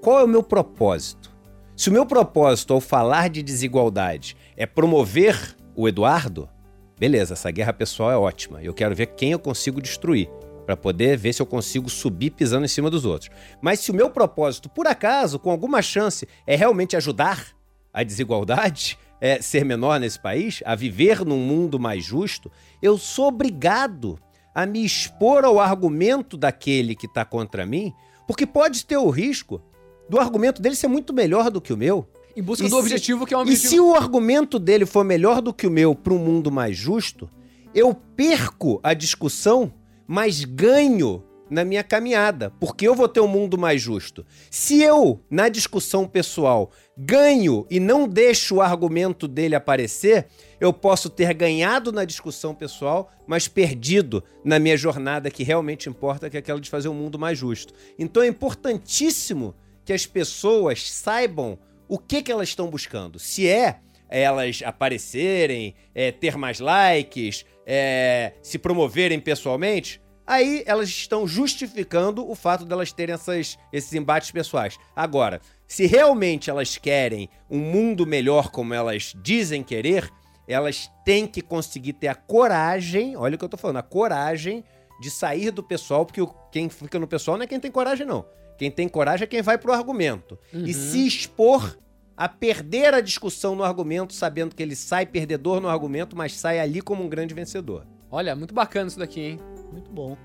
Qual é o meu propósito? Se o meu propósito ao falar de desigualdade é promover o Eduardo, beleza, essa guerra pessoal é ótima. Eu quero ver quem eu consigo destruir para poder ver se eu consigo subir pisando em cima dos outros. Mas se o meu propósito, por acaso, com alguma chance, é realmente ajudar a desigualdade, é, ser menor nesse país, a viver num mundo mais justo, eu sou obrigado a me expor ao argumento daquele que está contra mim, porque pode ter o risco do argumento dele ser muito melhor do que o meu. Em busca E do se- objetivo que é um E objetivo. se o argumento dele for melhor do que o meu para um mundo mais justo, eu perco a discussão, mas ganho na minha caminhada, porque eu vou ter um mundo mais justo. Se eu, na discussão pessoal, ganho e não deixo o argumento dele aparecer, eu posso ter ganhado na discussão pessoal, mas perdido na minha jornada que realmente importa, que é aquela de fazer um mundo mais justo. Então é importantíssimo que as pessoas saibam o que, que elas estão buscando. Se é elas aparecerem, é, ter mais likes, é, se promoverem pessoalmente, aí elas estão justificando o fato delas terem essas, esses embates pessoais. Agora, se realmente elas querem um mundo melhor como elas dizem querer, elas têm que conseguir ter a coragem, olha o que eu tô falando, a coragem de sair do pessoal, porque quem fica no pessoal não é quem tem coragem, não. Quem tem coragem é quem vai pro argumento. E se expor a perder a discussão no argumento, sabendo que ele sai perdedor no argumento, mas sai ali como um grande vencedor. Olha, muito bacana isso daqui, hein? Muito bom.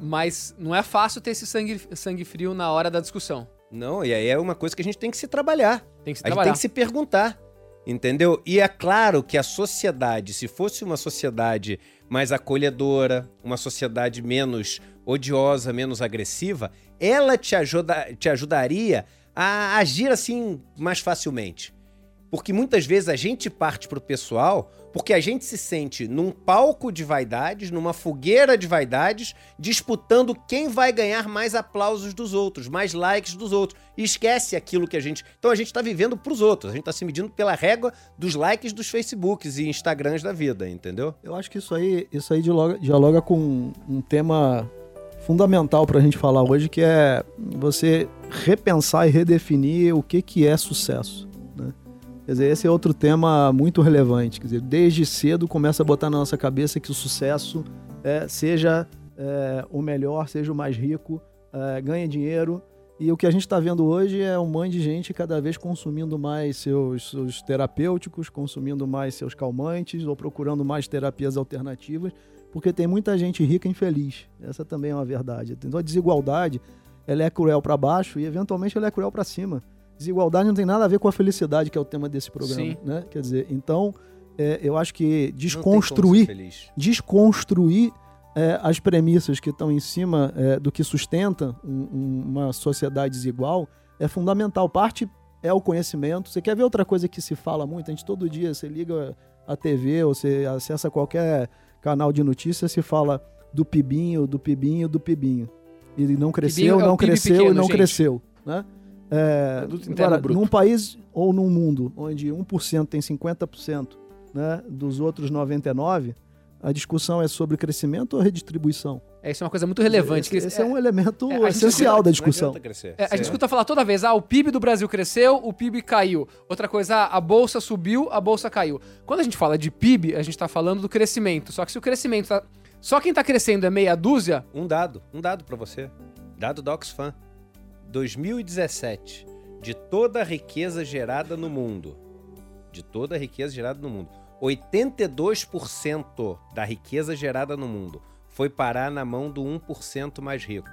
Mas não é fácil ter esse sangue, sangue frio na hora da discussão. Não, e aí é uma coisa que a gente tem que se trabalhar. Tem que se A gente trabalhar. tem que se perguntar, entendeu? E é claro que a sociedade, se fosse uma sociedade mais acolhedora, uma sociedade menos odiosa, menos agressiva, ela te, ajuda, te ajudaria a agir assim mais facilmente. Porque muitas vezes a gente parte pro pessoal porque a gente se sente num palco de vaidades, numa fogueira de vaidades, disputando quem vai ganhar mais aplausos dos outros, mais likes dos outros. E esquece aquilo que a gente. Então a gente tá vivendo pros outros, a gente tá se medindo pela régua dos likes dos Facebooks e Instagrams da vida, entendeu? Eu acho que isso aí, isso aí dialoga, dialoga com um tema fundamental para a gente falar hoje, que é você repensar e redefinir o que, que é sucesso. né? Quer dizer, esse é outro tema muito relevante. Quer dizer, desde cedo começa a botar na nossa cabeça que o sucesso é, seja é, o melhor, seja o mais rico, é, ganhe dinheiro. E o que a gente está vendo hoje é um monte de gente cada vez consumindo mais seus, seus terapêuticos, consumindo mais seus calmantes ou procurando mais terapias alternativas, porque tem muita gente rica e infeliz. Essa também é uma verdade. Então a desigualdade ela é cruel para baixo e eventualmente ela é cruel para cima. Desigualdade não tem nada a ver com a felicidade, que é o tema desse programa. Sim. Né? Quer dizer, então é, eu acho que desconstruir desconstruir é, as premissas que estão em cima é, do que sustenta um- um- uma sociedade desigual é fundamental. Parte é o conhecimento. Você quer ver outra coisa que se fala muito? A gente todo dia, você liga a TV ou você acessa qualquer canal de notícias, se fala do pibinho, do pibinho, do pibinho. E não cresceu, é não cresceu pequeno, e não gente. cresceu. Né? É, Interno agora, Bruto. num país ou num mundo onde 1% tem 50% né, dos outros 99%, a discussão é sobre crescimento ou redistribuição? É, isso é uma coisa muito relevante. Esse, que esse é, um elemento é, gente essencial escuta- da discussão. Não adianta crescer. É, a gente Você- escuta falar toda vez, ah, o PIB do Brasil cresceu, o PIB caiu. Outra coisa, ah, a bolsa subiu, a bolsa caiu. Quando a gente fala de PIB, a gente tá falando do crescimento. Só que se o crescimento tá... Só quem tá crescendo é meia dúzia, Um dado, um dado pra você. Dado da Oxfam. 2017, de toda a riqueza gerada no mundo, de toda a riqueza gerada no mundo, 82% da riqueza gerada no mundo foi parar na mão do 1% mais rico.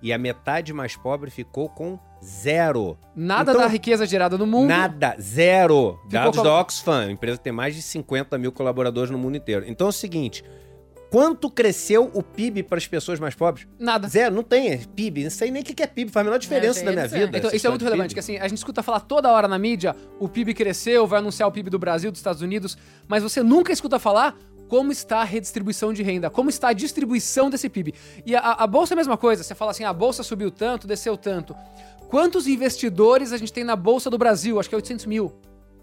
E a metade mais pobre ficou com zero. nada Então, da riqueza gerada no mundo. Nada, zero. Dados com- da Oxfam, a empresa tem mais de 50 mil colaboradores no mundo inteiro. Então é o seguinte: quanto cresceu o PIB para as pessoas mais pobres? Nada. Zero, não tem é PIB, não sei nem o que que é PIB, faz a menor diferença sei, na minha vida. Então, isso é muito relevante, que PIB. assim, a gente escuta falar toda hora na mídia, o PIB cresceu, vai anunciar o PIB do Brasil, dos Estados Unidos, mas você nunca escuta falar como está a redistribuição de renda, como está a distribuição desse PIB. E a, a bolsa é a mesma coisa, você fala assim, a bolsa subiu tanto, desceu tanto. Quantos investidores a gente tem na bolsa do Brasil? Acho que é 800 mil.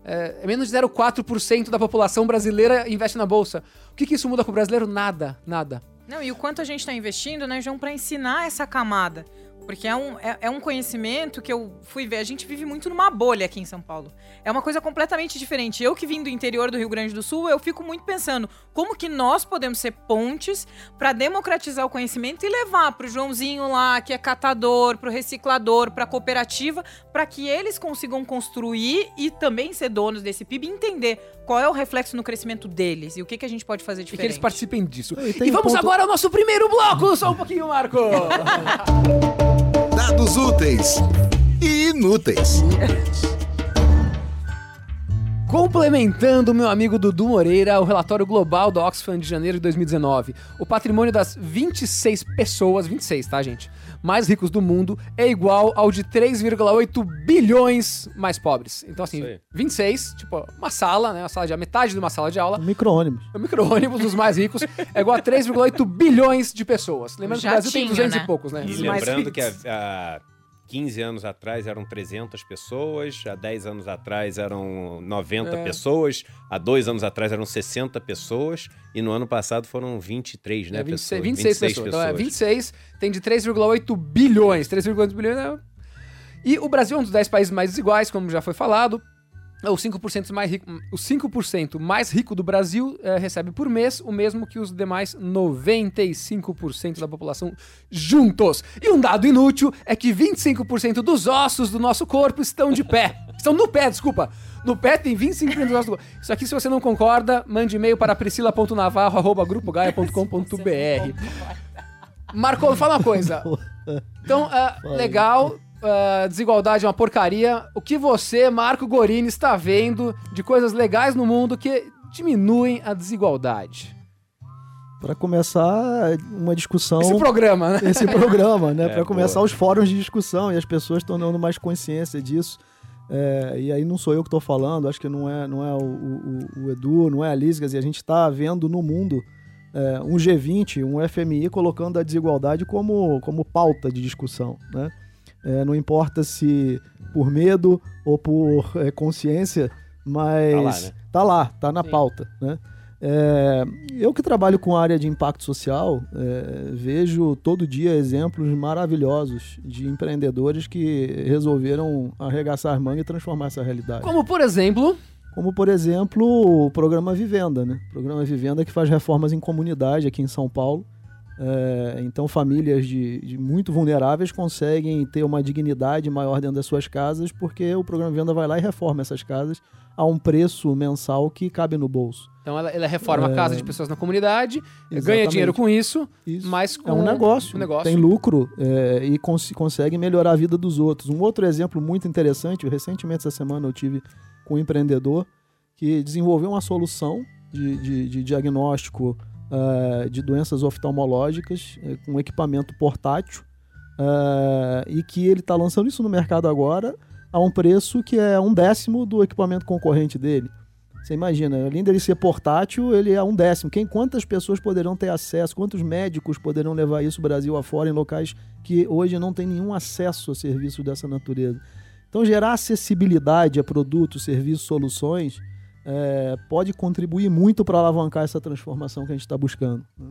É, é menos de 0,4% da população brasileira investe na bolsa. O que, que isso muda com o brasileiro? Nada, nada. Não, e o quanto a gente está investindo, né, João, para ensinar essa camada. Porque é um, é, é, um conhecimento que eu fui ver. A gente vive muito numa bolha aqui em São Paulo. É uma coisa completamente diferente. Eu que vim do interior do Rio Grande do Sul, eu fico muito pensando como que nós podemos ser pontes para democratizar o conhecimento e levar para o Joãozinho lá, que é catador, para o reciclador, para a cooperativa, para que eles consigam construir e também ser donos desse PIB e entender qual é o reflexo no crescimento deles e o que, que a gente pode fazer E diferente. que eles participem disso. E E, tem um vamos ponto- agora ao nosso primeiro bloco. Só um pouquinho, Marco. Dados úteis e inúteis. Complementando meu amigo Dudu Moreira, o relatório global da Oxfam de janeiro de 2019. O patrimônio das 26 pessoas, 26, tá, gente? Mais ricos do mundo é igual ao de 3,8 bilhões mais pobres. Então, assim, Isso aí. 26, tipo, uma sala, né? Uma sala de a metade de uma sala de aula. Um micro-ônibus. O micro-ônibus dos mais ricos é igual a 3,8 bilhões de pessoas. Lembrando que o Brasil tem tinha, 200 né? e poucos, né? E lembrando que há, há 15 anos atrás eram 300 pessoas, há 10 anos atrás eram 90 É. pessoas, há dois anos atrás eram 60 pessoas e no ano passado foram 23, né, É 26, pessoas? 26 pessoas. Então, é 26 tem de 3,8 bilhões. 3,8 bilhões é... E o Brasil é um dos 10 países mais desiguais, como já foi falado. É o 5% mais rico, o 5% mais rico do Brasil eh, recebe por mês o mesmo que os demais 95% da população juntos. E um dado inútil é que 25% dos ossos do nosso corpo estão de pé. Estão no pé, desculpa. No pé tem 25% dos ossos do corpo. Isso aqui, se você não concorda, mande e-mail para priscila.navarro.grupogaia.com.br. Marco, fala uma coisa. Então, ah, legal, ah, desigualdade é uma porcaria. O que você, Marco Gorini, está vendo de coisas legais no mundo que diminuem a desigualdade? Para começar uma discussão. Esse programa, né? esse programa, né? É, para começar boa. os fóruns de discussão e as pessoas tomando mais consciência disso. É, e aí não sou eu que estou falando, acho que não é, não é o, o- o Edu, não é a quer dizer, a gente está vendo no mundo é, um G20, um FMI colocando a desigualdade como, como pauta de discussão, né? É, não importa se por medo ou por é, consciência, mas Tá lá, né? tá lá, tá na Sim. pauta, né? É, eu que trabalho com a área de impacto social, é, vejo todo dia exemplos maravilhosos de empreendedores que resolveram arregaçar as mangas e transformar essa realidade. Como, por exemplo, Como, por exemplo, o programa Vivenda, né? O programa Vivenda que faz reformas em comunidade aqui em São Paulo. É, então, famílias de, de muito vulneráveis conseguem ter uma dignidade maior dentro das suas casas porque o programa Vivenda vai lá e reforma essas casas a um preço mensal que cabe no bolso. então ela, ela reforma a casa de pessoas na comunidade, ganha Exatamente. dinheiro com isso, Isso. mas com É um negócio, um negócio. tem lucro é, e cons- consegue melhorar a vida dos outros. Um outro exemplo muito interessante, recentemente essa semana eu tive com um empreendedor que desenvolveu uma solução de, de- de diagnóstico eh, de doenças oftalmológicas eh, com equipamento portátil eh, e que ele está lançando isso no mercado agora a um preço que é um décimo do equipamento concorrente dele. Você imagina, além dele ser portátil, ele é um décimo. Quem, quantas pessoas poderão ter acesso? Quantos médicos poderão levar isso Brasil afora em locais que hoje não tem nenhum acesso a serviços dessa natureza? Então, gerar acessibilidade a produtos, serviços, soluções é, pode contribuir muito para alavancar essa transformação que a gente está buscando. né?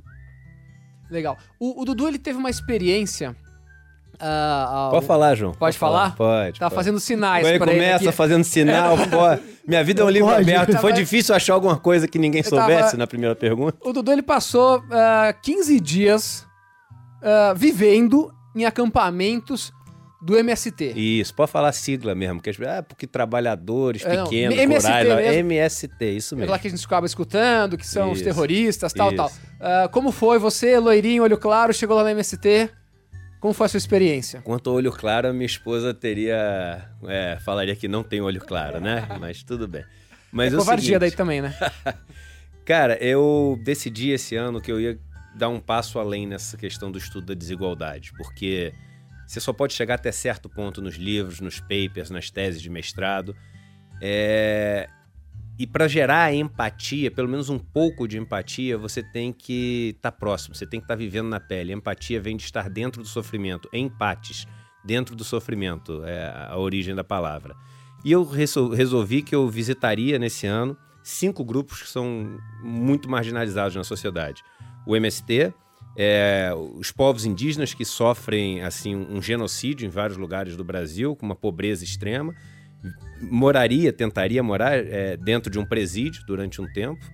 Legal. O, o Dudu, ele teve uma experiência... ah, ao- Pode falar, João. Pode falar? Pode. Tá pode. fazendo sinais Ele pra ele começa aqui. fazendo sinal, pô. Minha vida é um livro Pode. aberto. Foi difícil achar alguma coisa que ninguém Eu tava- soubesse na primeira pergunta. O Dudu ele passou ah, 15 dias ah, vivendo em acampamentos do MST. Isso, pode falar sigla mesmo. Que, as- ah, porque trabalhadores É, não, pequenos, MST rurais, mesmo. MST, isso É mesmo. lá que a gente acaba escutando, que são os Isso. terroristas, tal, Isso. tal. Ah, como foi você, loirinho, olho claro, chegou lá na MST? Como foi a sua experiência? Quanto ao olho claro, a minha esposa teria. é, falaria que não tem olho claro, né? Mas tudo bem. Mas é é covardia seguinte, daí também, né? Cara, eu decidi esse ano que eu ia dar um passo além nessa questão do estudo da desigualdade, porque você só pode chegar até certo ponto nos livros, nos papers, nas teses de mestrado. É, E para gerar empatia, pelo menos um pouco de empatia, você tem que estar próximo, você tem que estar vivendo na pele. Empatia vem de estar dentro do sofrimento, empates, dentro do sofrimento, é a origem da palavra. E eu resol- resolvi que eu visitaria nesse ano cinco grupos que são muito marginalizados na sociedade. O MST, é, os povos indígenas que sofrem assim um genocídio em vários lugares do Brasil, com uma pobreza extrema. Moraria, tentaria morar é, dentro de um presídio durante um tempo,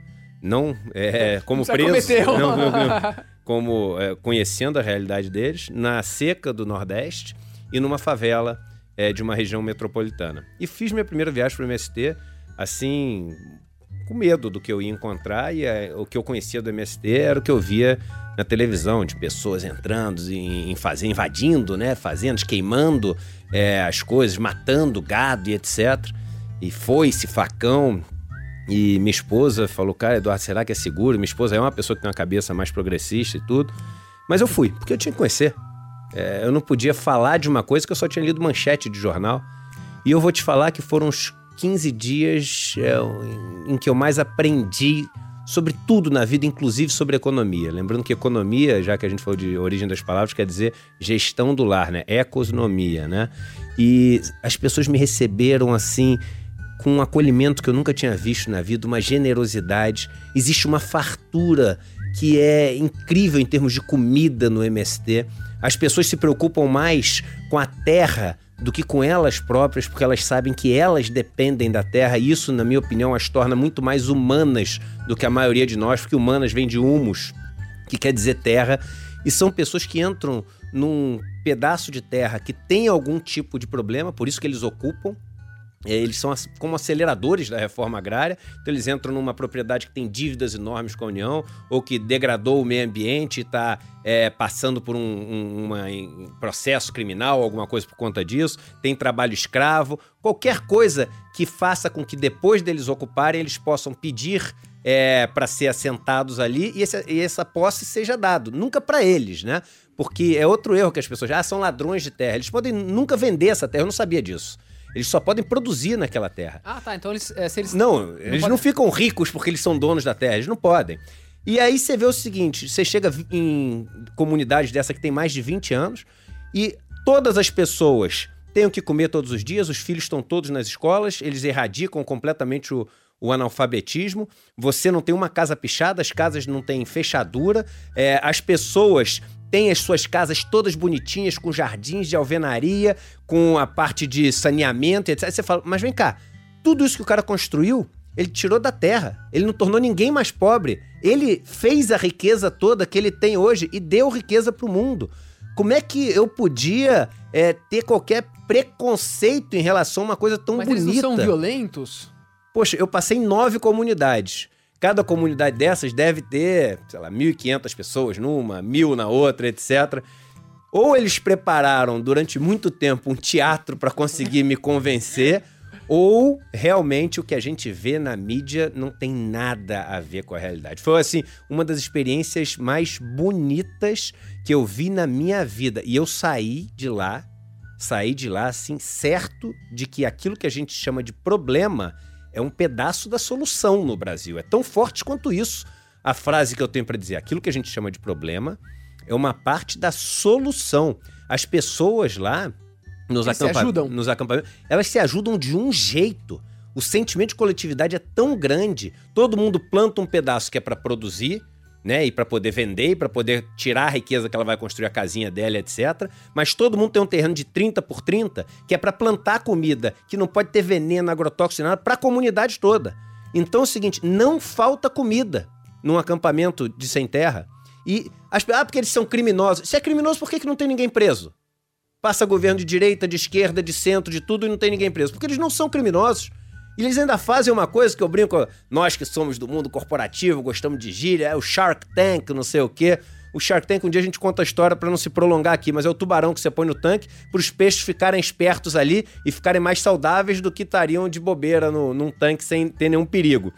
não é, como Você preso, não, não, não, como é, conhecendo a realidade deles, na seca do Nordeste e numa favela é, de uma região metropolitana. E fiz minha primeira viagem para o MST, assim, com medo do que eu ia encontrar e é, o que eu conhecia do MST era o que eu via na televisão, de pessoas entrando em, fazer, invadindo, né, fazendas, queimando é, as coisas, matando gado e etc. E foi-se, facão. E minha esposa falou, cara, Eduardo, será que é seguro? Minha esposa é uma pessoa que tem uma cabeça mais progressista e tudo. Mas eu fui, porque eu tinha que conhecer. É, eu não podia falar de uma coisa que eu só tinha lido manchete de jornal. E eu vou te falar que foram os 15 dias é, em, que eu mais aprendi sobre tudo na vida, inclusive sobre economia. Lembrando que economia, já que a gente falou de origem das palavras, quer dizer gestão do lar, né? Economia, né? E as pessoas me receberam assim com um acolhimento que eu nunca tinha visto na vida, uma generosidade. Existe uma fartura que é incrível em termos de comida no MST. As pessoas se preocupam mais com a terra do que com elas próprias, porque elas sabem que elas dependem da terra, e isso, na minha opinião, as torna muito mais humanas do que a maioria de nós, porque humanas vem de humus, que quer dizer terra, e são pessoas que entram num pedaço de terra que tem algum tipo de problema, por isso que eles ocupam, eles são como aceleradores da reforma agrária, então eles entram numa propriedade que tem dívidas enormes com a União, ou que degradou o meio ambiente e está é, passando por um, um uma, um processo criminal, alguma coisa por conta disso, tem trabalho escravo, qualquer coisa que faça com que depois deles ocuparem eles possam pedir é, para ser assentados ali e, esse, e, essa posse seja dado, nunca para eles, né? Porque é outro erro que as pessoas, ah, são ladrões de terra, eles podem nunca vender essa terra, eu não sabia disso. Eles só podem produzir naquela terra. Ah, tá. Então eles. É, se eles... Não, eles não, não ficam ricos porque eles são donos da terra. Eles não podem. E aí você vê o seguinte: você chega em comunidades dessa que tem mais de 20 anos e todas as pessoas têm o que comer todos os dias, os filhos estão todos nas escolas, eles erradicam completamente o, o analfabetismo, você não tem uma casa pichada, as casas não têm fechadura, é, as pessoas tem as suas casas todas bonitinhas, com jardins de alvenaria, com a parte de saneamento, etc. Você fala, mas vem cá, tudo isso que o cara construiu, ele tirou da terra. Ele não tornou ninguém mais pobre. Ele fez a riqueza toda que ele tem hoje e deu riqueza para o mundo. Como é que eu podia é, ter qualquer preconceito em relação a uma coisa tão Mas bonita? Eles não são violentos? Poxa, eu passei em nove comunidades. Cada comunidade dessas deve ter, sei lá, 1.500 pessoas numa, mil na outra, etc. Ou eles prepararam durante muito tempo um teatro para conseguir me convencer, ou realmente o que a gente vê na mídia não tem nada a ver com a realidade. Foi assim, uma das experiências mais bonitas que eu vi na minha vida. E eu saí de lá, saí de lá assim, certo de que aquilo que a gente chama de problema é um pedaço da solução no Brasil. É tão forte quanto isso a frase que eu tenho para dizer. Aquilo que a gente chama de problema é uma parte da solução. As pessoas lá nos, acampa ajudam. nos acampamentos, elas se ajudam de um jeito. O sentimento de coletividade é tão grande. Todo mundo planta um pedaço que é para produzir, né? E para poder vender, e para poder tirar a riqueza que ela vai construir a casinha dela, etc. Mas todo mundo tem um terreno de 30 por 30 que é para plantar comida, que não pode ter veneno, agrotóxico, nada, para a comunidade toda. Então é o seguinte, não falta comida num acampamento de sem terra. E as, ah, porque eles são criminosos. Se é criminoso, por que, que não tem ninguém preso? Passa governo de direita, de esquerda, de centro, de tudo e não tem ninguém preso. Porque eles não são criminosos. E eles ainda fazem uma coisa que eu brinco, nós que somos do mundo corporativo, gostamos de gíria, é o Shark Tank, não sei o quê. O Shark Tank, um dia a gente conta a história para não se prolongar aqui, mas é o tubarão que você põe no tanque para os peixes ficarem espertos ali e ficarem mais saudáveis do que estariam de bobeira no, num tanque sem ter nenhum perigo.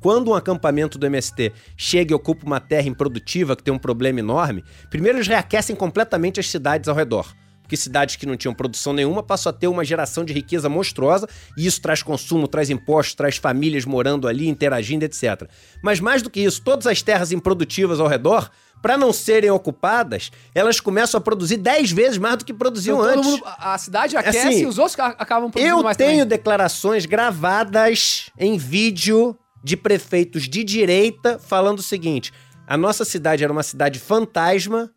Quando um acampamento do MST chega e ocupa uma terra improdutiva que tem um problema enorme, primeiro eles reaquecem completamente as cidades ao redor porque cidades que não tinham produção nenhuma passam a ter uma geração de riqueza monstruosa e isso traz consumo, traz impostos, traz famílias morando ali, interagindo, etc. Mas mais do que isso, todas as terras improdutivas ao redor para não serem ocupadas, elas começam a produzir 10 vezes mais do que produziam Então, antes. mundo- a cidade aquece Assim, e os outros ca- acabam produzindo Eu mais tenho também. declarações gravadas em vídeo de prefeitos de direita falando o seguinte: A nossa cidade era uma cidade fantasma.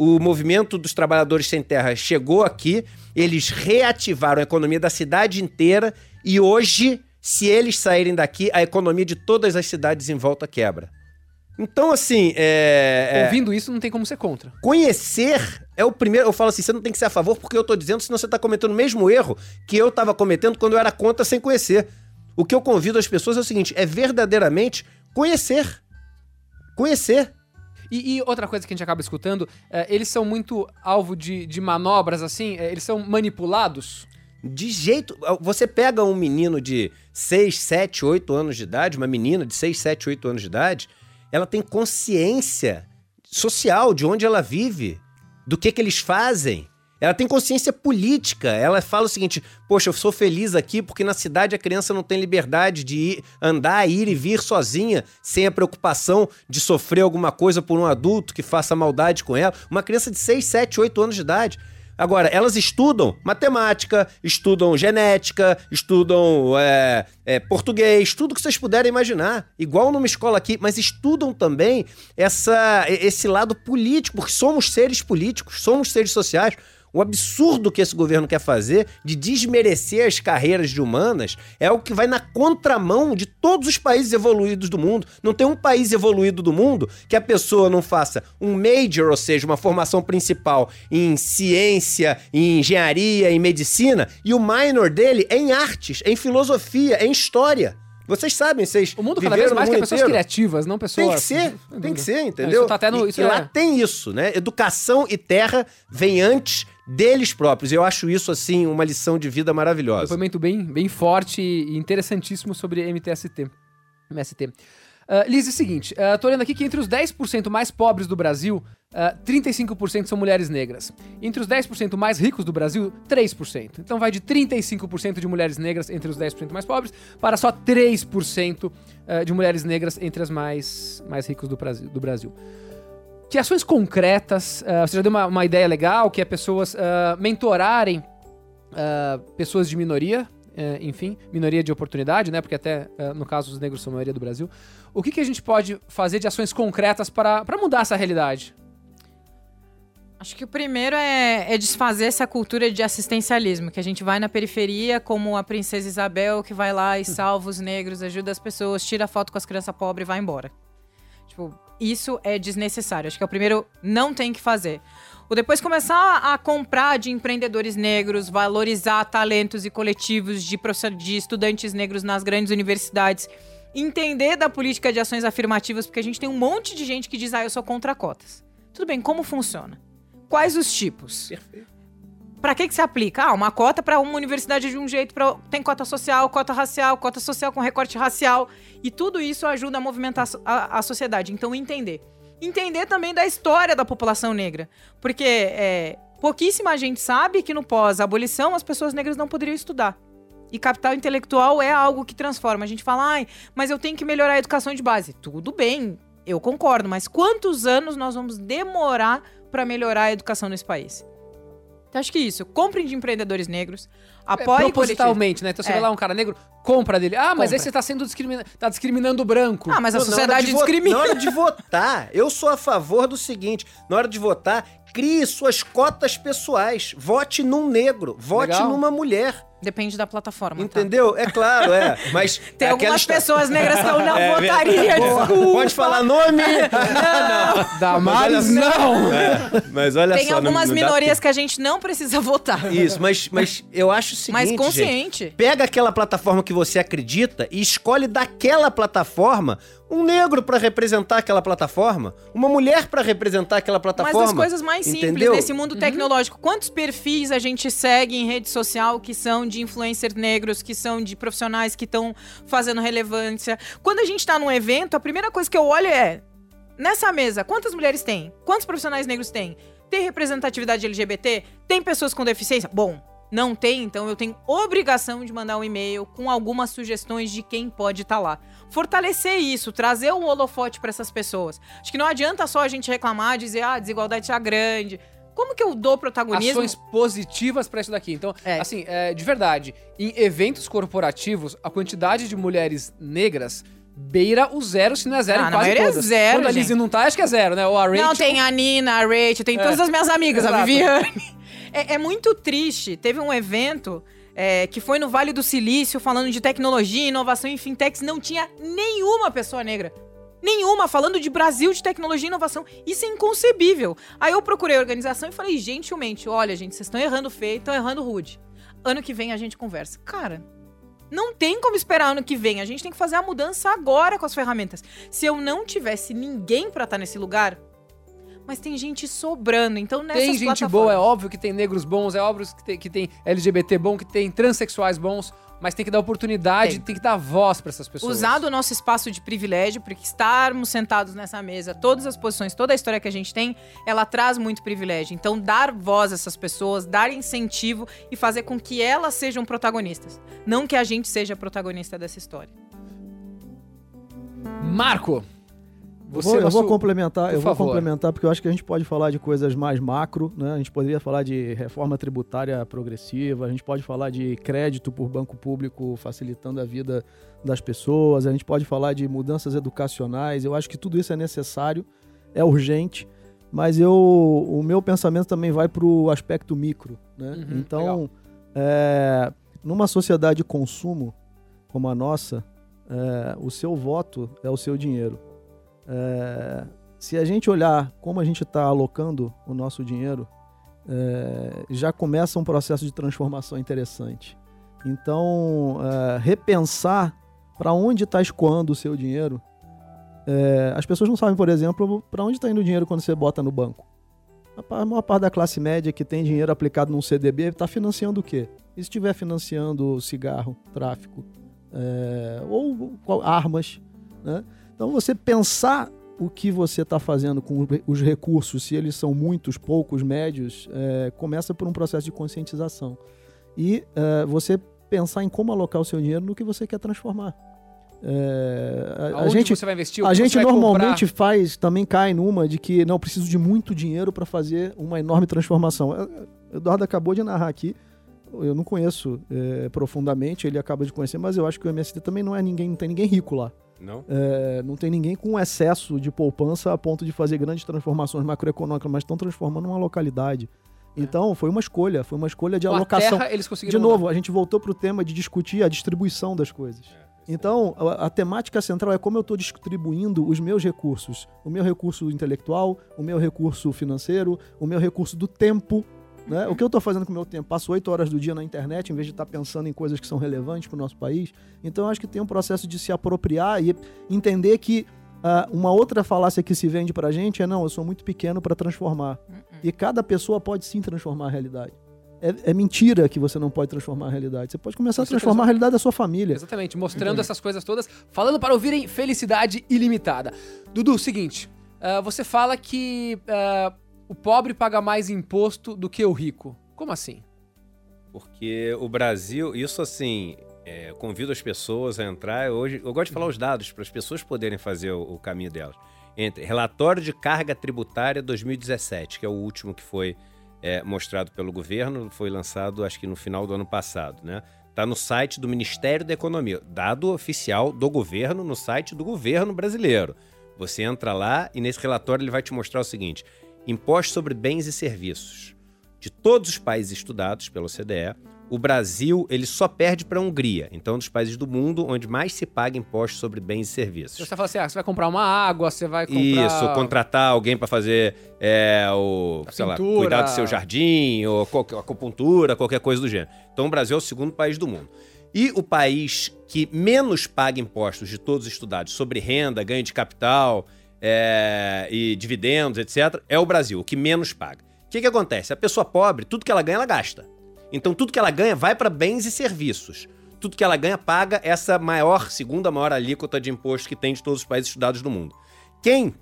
O movimento dos trabalhadores sem terra chegou aqui, eles reativaram a economia da cidade inteira e hoje, se eles saírem daqui, a economia de todas as cidades em volta quebra. Então, assim, é, é- Ouvindo isso, não tem como ser contra. conhecer é o primeiro. Eu falo assim, você não tem que ser a favor porque eu tô dizendo, senão você tá cometendo o mesmo erro que eu tava cometendo quando eu era contra sem conhecer. O que eu convido as pessoas é o seguinte: é verdadeiramente conhecer. Conhecer. E, e outra coisa que a gente acaba escutando, é, eles são muito alvo de, de manobras, assim, é, eles são manipulados. De jeito. Você pega um menino de 6, 7, 8 anos de idade, uma menina de 6, 7, 8 anos de idade, ela tem consciência social de onde ela vive, do que, que eles fazem. Ela tem consciência política. Ela fala o seguinte: Poxa, eu sou feliz aqui porque na cidade a criança não tem liberdade de ir, andar, ir e vir sozinha, sem a preocupação de sofrer alguma coisa por um adulto que faça maldade com ela. Uma criança de 6, 7, 8 anos de idade. Agora, elas estudam matemática, estudam genética, estudam é, é, português, tudo que vocês puderem imaginar. Igual numa escola aqui, mas estudam também essa, esse lado político, porque somos seres políticos, somos seres sociais. O absurdo que esse governo quer fazer de desmerecer as carreiras de humanas é o que vai na contramão de todos os países evoluídos do mundo. Não tem um país evoluído do mundo que a pessoa não faça um major, ou seja, uma formação principal em ciência, em engenharia, em medicina, e o minor dele é em artes, é em filosofia, é em história. Vocês sabem, vocês. O mundo cada vez mais mundo pessoas inteiro. criativas, não pessoas. Tem que ser, tem que ser, Isso entendeu? tá até no- E- isso e lá é- tem isso, né? Educação e terra vem antes deles próprios. Eu acho isso, assim, uma lição de vida maravilhosa. Depoimento bem, bem forte e interessantíssimo sobre MTST. MST. Ah, Liz, é o seguinte, ah, tô olhando aqui que entre os 10% mais pobres do Brasil, ah, 35% são mulheres negras. Entre os 10% mais ricos do Brasil, 3%. Então vai de 35% de mulheres negras entre os 10% mais pobres para só 3% ah, de mulheres negras entre as mais, mais ricas do Brasil. Do Brasil. Que ações concretas, ah, você já deu uma, uma ideia legal, que é pessoas ah, mentorarem ah, pessoas de minoria, eh, enfim, minoria de oportunidade, né? Porque até, no caso, os negros são a maioria do Brasil. O que, que a gente pode fazer de ações concretas para para mudar essa realidade? Acho que o primeiro é, é desfazer essa cultura de assistencialismo, que a gente vai na periferia, como a princesa Isabel, que vai lá e salva os negros, ajuda as pessoas, tira foto com as crianças pobres e vai embora. Tipo, isso é desnecessário. Acho que é o primeiro, não tem que fazer. O depois começar a, comprar de empreendedores negros, valorizar talentos e coletivos de, de estudantes negros nas grandes universidades, entender da política de ações afirmativas, porque a gente tem um monte de gente que diz, ah, eu sou contra cotas. Tudo bem, como funciona? Quais os tipos? Pra que que se aplica? Ah, uma cota pra uma universidade de um jeito, pra... tem cota social, cota racial, cota social com recorte racial. E tudo isso ajuda a movimentar a, a sociedade. Então, entender. Entender também da história da população negra. Porque é, pouquíssima gente sabe que no pós-abolição as pessoas negras não poderiam estudar. E capital intelectual é algo que transforma. A gente fala, ai, mas eu tenho que melhorar a educação de base. Tudo bem, eu concordo, mas quantos anos nós vamos demorar para melhorar a educação nesse país? Então, acho que isso. Comprem de empreendedores negros, apoie coletivos. propositalmente, né? Então você É. vê lá um cara negro, compra dele. Ah, mas Compra. aí você tá sendo discrimina... tá discriminando o branco. Ah, mas a sociedade discrimina. Na hora de votar, eu sou a favor do seguinte: na hora de votar, crie suas cotas pessoais. Vote num negro, vote Legal. numa mulher. Depende da plataforma, tá? Entendeu? É claro, é. Mas Tem é algumas história- pessoas negras que eu não É, votaria. Pode falar nome? Damares, Mas olha não! É, mas olha Tem só. não- algumas não minorias que a gente não precisa votar. Isso, mas, mas eu acho o seguinte. Mas gente, consciente. Pega aquela plataforma que você acredita e escolhe daquela plataforma um negro pra representar aquela plataforma, uma mulher pra representar aquela Mas plataforma. das coisas mais simples entendeu? nesse mundo tecnológico. Quantos perfis a gente segue em rede social que são de influencers negros, que são de profissionais que estão fazendo relevância? Quando a gente tá num evento, a primeira coisa que eu olho é: nessa mesa, quantas mulheres tem? Quantos profissionais negros tem? Tem representatividade LGBT? Tem pessoas com deficiência? Bom, não tem, então eu tenho obrigação de mandar um e-mail com algumas sugestões de quem pode estar lá. Fortalecer isso, trazer um holofote para essas pessoas. Acho que não adianta só a gente reclamar, dizer, ah, a desigualdade tá grande. Como que eu dou protagonismo? Ações positivas pra isso daqui. Então, É. assim, é, de verdade, em eventos corporativos, a quantidade de mulheres negras beira o zero, se não é zero Ah, quase é todas. zero, Quando a. Lizzie não tá, acho que é zero, né? Ou a Rachel... Não, tem a Nina, a Rachel, tem É. todas as minhas amigas, a Exato. Viviane. É, é muito triste. Teve um evento é, que foi no Vale do Silício, falando de tecnologia, inovação em fintechs. Não tinha nenhuma pessoa negra. Nenhuma, falando de Brasil, de tecnologia e inovação. Isso é inconcebível. Aí eu procurei a organização e falei, gentilmente, olha, gente, vocês estão errando feio, estão errando rude. Ano que vem a gente conversa. Cara, não tem como esperar ano que vem. A gente tem que fazer a mudança agora com as ferramentas. Se eu não tivesse ninguém pra estar nesse lugar, mas tem gente sobrando. Então nessas Tem gente plataformas- boa, é óbvio que tem negros bons, é óbvio que tem, que tem LGBT bom, que tem transexuais bons, mas tem que dar oportunidade, Tem. tem, que dar voz pra essas pessoas. Usar do nosso espaço de privilégio, porque estarmos sentados nessa mesa, todas as posições, toda a história que a gente tem, ela traz muito privilégio. Então, dar voz a essas pessoas, dar incentivo e fazer com que elas sejam protagonistas. Não que a gente seja protagonista dessa história. Marco, você vou, eu vou complementar, eu vou favor. complementar porque eu acho que a gente pode falar de coisas mais macro, né? A gente poderia falar de reforma tributária progressiva, a gente pode falar de crédito por banco público facilitando a vida das pessoas, a gente pode falar de mudanças educacionais. Eu acho que tudo isso é necessário, é urgente, mas eu, o meu pensamento também vai para o aspecto micro, né? Uhum, então, é, numa sociedade de consumo como a nossa, é, o seu voto é o seu dinheiro. É, se a gente olhar como a gente está alocando o nosso dinheiro, é, já começa um processo de transformação interessante. Então, é, repensar para onde está escoando o seu dinheiro. É, as pessoas não sabem, por exemplo, para onde está indo o dinheiro quando você bota no banco. A maior parte da classe média que tem dinheiro aplicado num CDB está financiando o quê? E se estiver financiando cigarro, tráfico, é, ou qual- armas, né? Então você pensar o que você está fazendo com os recursos, se eles são muitos, poucos, médios, é, começa por um processo de conscientização. E é, você pensar em como alocar o seu dinheiro no que você quer transformar. É, a- a, gente, você vai investir? A que gente normalmente comprar? faz, também cai numa de que não preciso de muito dinheiro para fazer uma enorme transformação. É, é, Eduardo acabou de narrar aqui. Eu não conheço é, profundamente, ele acaba de conhecer, mas eu acho que o MST também não é ninguém, não tem ninguém rico lá. Não? É, não tem ninguém com excesso de poupança a ponto de fazer grandes transformações macroeconômicas, mas estão transformando uma localidade. Então, foi uma escolha, foi uma escolha de Com alocação. terra, eles conseguiram De novo, a gente voltou para o tema de discutir a distribuição das coisas. Então, a, a temática central é como eu estou distribuindo os meus recursos. O meu recurso intelectual, o meu recurso financeiro, o meu recurso do tempo. Né? O que eu estou fazendo com o meu tempo? Passo oito horas do dia na internet em vez de estar pensando em coisas que são relevantes para o nosso país. Então, eu acho que tem um processo de se apropriar e entender que ah, uma outra falácia que se vende para a gente é: não, eu sou muito pequeno para transformar. E cada pessoa pode sim transformar a realidade. É, é mentira que você não pode transformar a realidade. Você pode começar Você a transformar a realidade da sua família. Exatamente, mostrando essas coisas todas, falando para ouvirem felicidade ilimitada. Dudu, seguinte, ah, você fala que ah, o pobre paga mais imposto do que o rico. Como assim? Porque o Brasil, isso assim, é, convido as pessoas a entrar. Hoje, eu gosto de falar os dados para as pessoas poderem fazer o, o caminho delas. Entre relatório de carga tributária 2017, que é o último que foi é, mostrado pelo governo, foi lançado acho que no final do ano passado, né? Tá no site do Ministério da Economia, dado oficial do governo no site do governo brasileiro. Você entra lá e nesse relatório ele vai te mostrar o seguinte: imposto sobre bens e serviços. De todos os países estudados pela OCDE, o Brasil ele só perde para a Hungria. Então, é um dos países do mundo onde mais se paga imposto sobre bens e serviços. Você fala assim, ah, você vai comprar uma água, você vai comprar... Isso, contratar alguém para fazer é, o, A sei lá, cuidar do seu jardim, ou qualquer, acupuntura, qualquer coisa do gênero. Então o Brasil é o segundo país do mundo. E o país que menos paga impostos de todos os estudados sobre renda, ganho de capital é, e dividendos, etc., é o Brasil, o que menos paga. O que, que acontece? A pessoa pobre, tudo que ela ganha, ela gasta. Então tudo que ela ganha vai para bens e serviços. Tudo que ela ganha paga essa maior, segunda maior alíquota de imposto que tem de todos os países estudados do mundo. Quem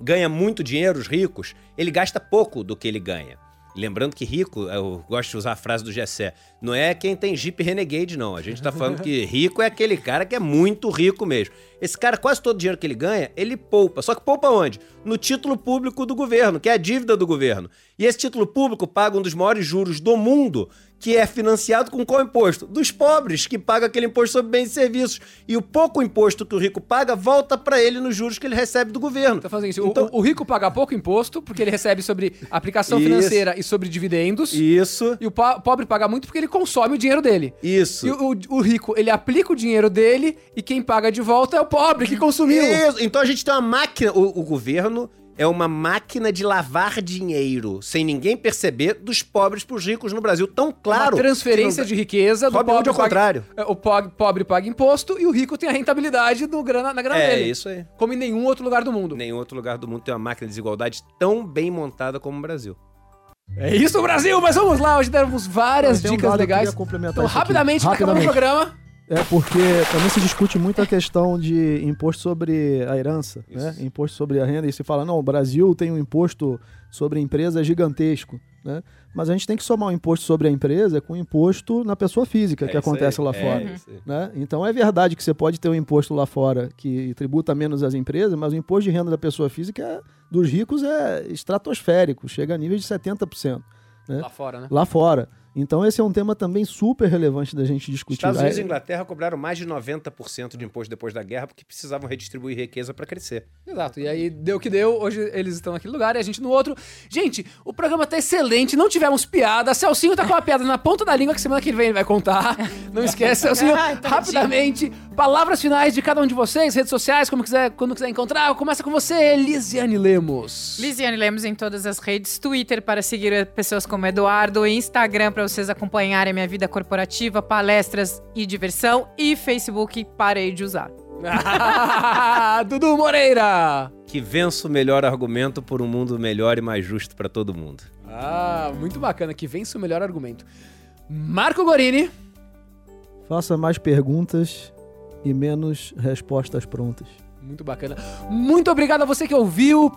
ganha muito dinheiro, os ricos, ele gasta pouco do que ele ganha. Lembrando que rico, eu gosto de usar a frase do Gessé, não é quem tem Jeep Renegade, não. A gente tá falando que rico é aquele cara que é muito rico mesmo. Esse cara, quase todo o dinheiro que ele ganha, ele poupa. Só que poupa onde? No título público do governo, que é a dívida do governo. E esse título público paga um dos maiores juros do mundo, que é financiado com qual imposto? Dos pobres, que paga aquele imposto sobre bens e serviços. E o pouco imposto que o rico paga volta para ele nos juros que ele recebe do governo. Tá fazendo isso. O- Então- o, o rico paga pouco imposto, porque ele recebe sobre aplicação Isso. financeira e sobre dividendos. E, Isso, o po- pobre paga muito porque ele consome o dinheiro dele. isso. E o, o- o rico, ele aplica o dinheiro dele e quem paga de volta é o pobre que consumiu. Isso. Então a gente tem uma máquina. O, o governo é uma máquina de lavar dinheiro, sem ninguém perceber, dos pobres pros ricos no Brasil. Tão claro. Uma transferência que de riqueza do Robin Hood pobre ao contrário. Paga, é, o po- pobre paga imposto e o rico tem a rentabilidade do grana, na grana É, dele. isso aí. Como em nenhum outro lugar do mundo. Nenhum outro lugar do mundo tem uma máquina de desigualdade tão bem montada como o Brasil. É isso, Brasil! Mas vamos lá, hoje temos várias um dicas eu legais. Então, rapidamente, pra acabar o programa. É porque também se discute muito a questão de imposto sobre a herança, né? Imposto sobre a renda. E se fala, não, o Brasil tem um imposto sobre a empresa gigantesco, né? Mas a gente tem que somar o imposto sobre a empresa com o imposto na pessoa física É que acontece aí, lá é fora. Né? Então é verdade que você pode ter um imposto lá fora que tributa menos as empresas, mas o imposto de renda da pessoa física é- dos ricos é estratosférico, chega a nível de 70%. Né? Lá fora, né? Lá fora. Então esse é um tema também super relevante da gente discutir. Estados Unidos e Inglaterra cobraram mais de 90% de imposto depois da guerra porque precisavam redistribuir riqueza para crescer. Exato. E aí deu o que deu. Hoje eles estão naquele lugar e a gente no outro. Gente, o programa tá excelente. Não tivemos piada. Celcinho tá com uma piada na ponta da língua que semana que vem ele vai contar. Não esquece, Celcinho. Rapidamente, palavras finais de cada um de vocês, redes sociais, como quiser, quando quiser encontrar. Começa com você, Lisiane Lemos. Lisiane Lemos em todas as redes, Twitter para seguir pessoas como Eduardo, Instagram para vocês acompanharem a minha vida corporativa, palestras e diversão e Facebook parei de usar. Dudu Moreira. Que vença o melhor argumento por um mundo melhor e mais justo para todo mundo. Ah, muito bacana. Que vence o melhor argumento. Marco Gorini. Faça mais perguntas e menos respostas prontas. Muito bacana. Muito obrigado a você que ouviu.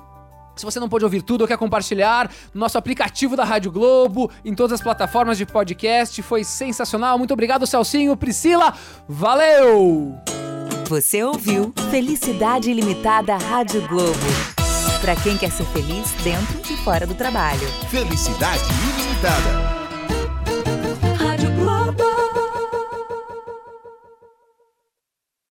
Se você não pôde ouvir tudo ou quer compartilhar, no nosso aplicativo da Rádio Globo, em todas as plataformas de podcast, foi sensacional. Muito obrigado, Celcinho, Priscila. Valeu! Você ouviu Felicidade Ilimitada Rádio Globo. Para quem quer ser feliz dentro e fora do trabalho. Felicidade ilimitada.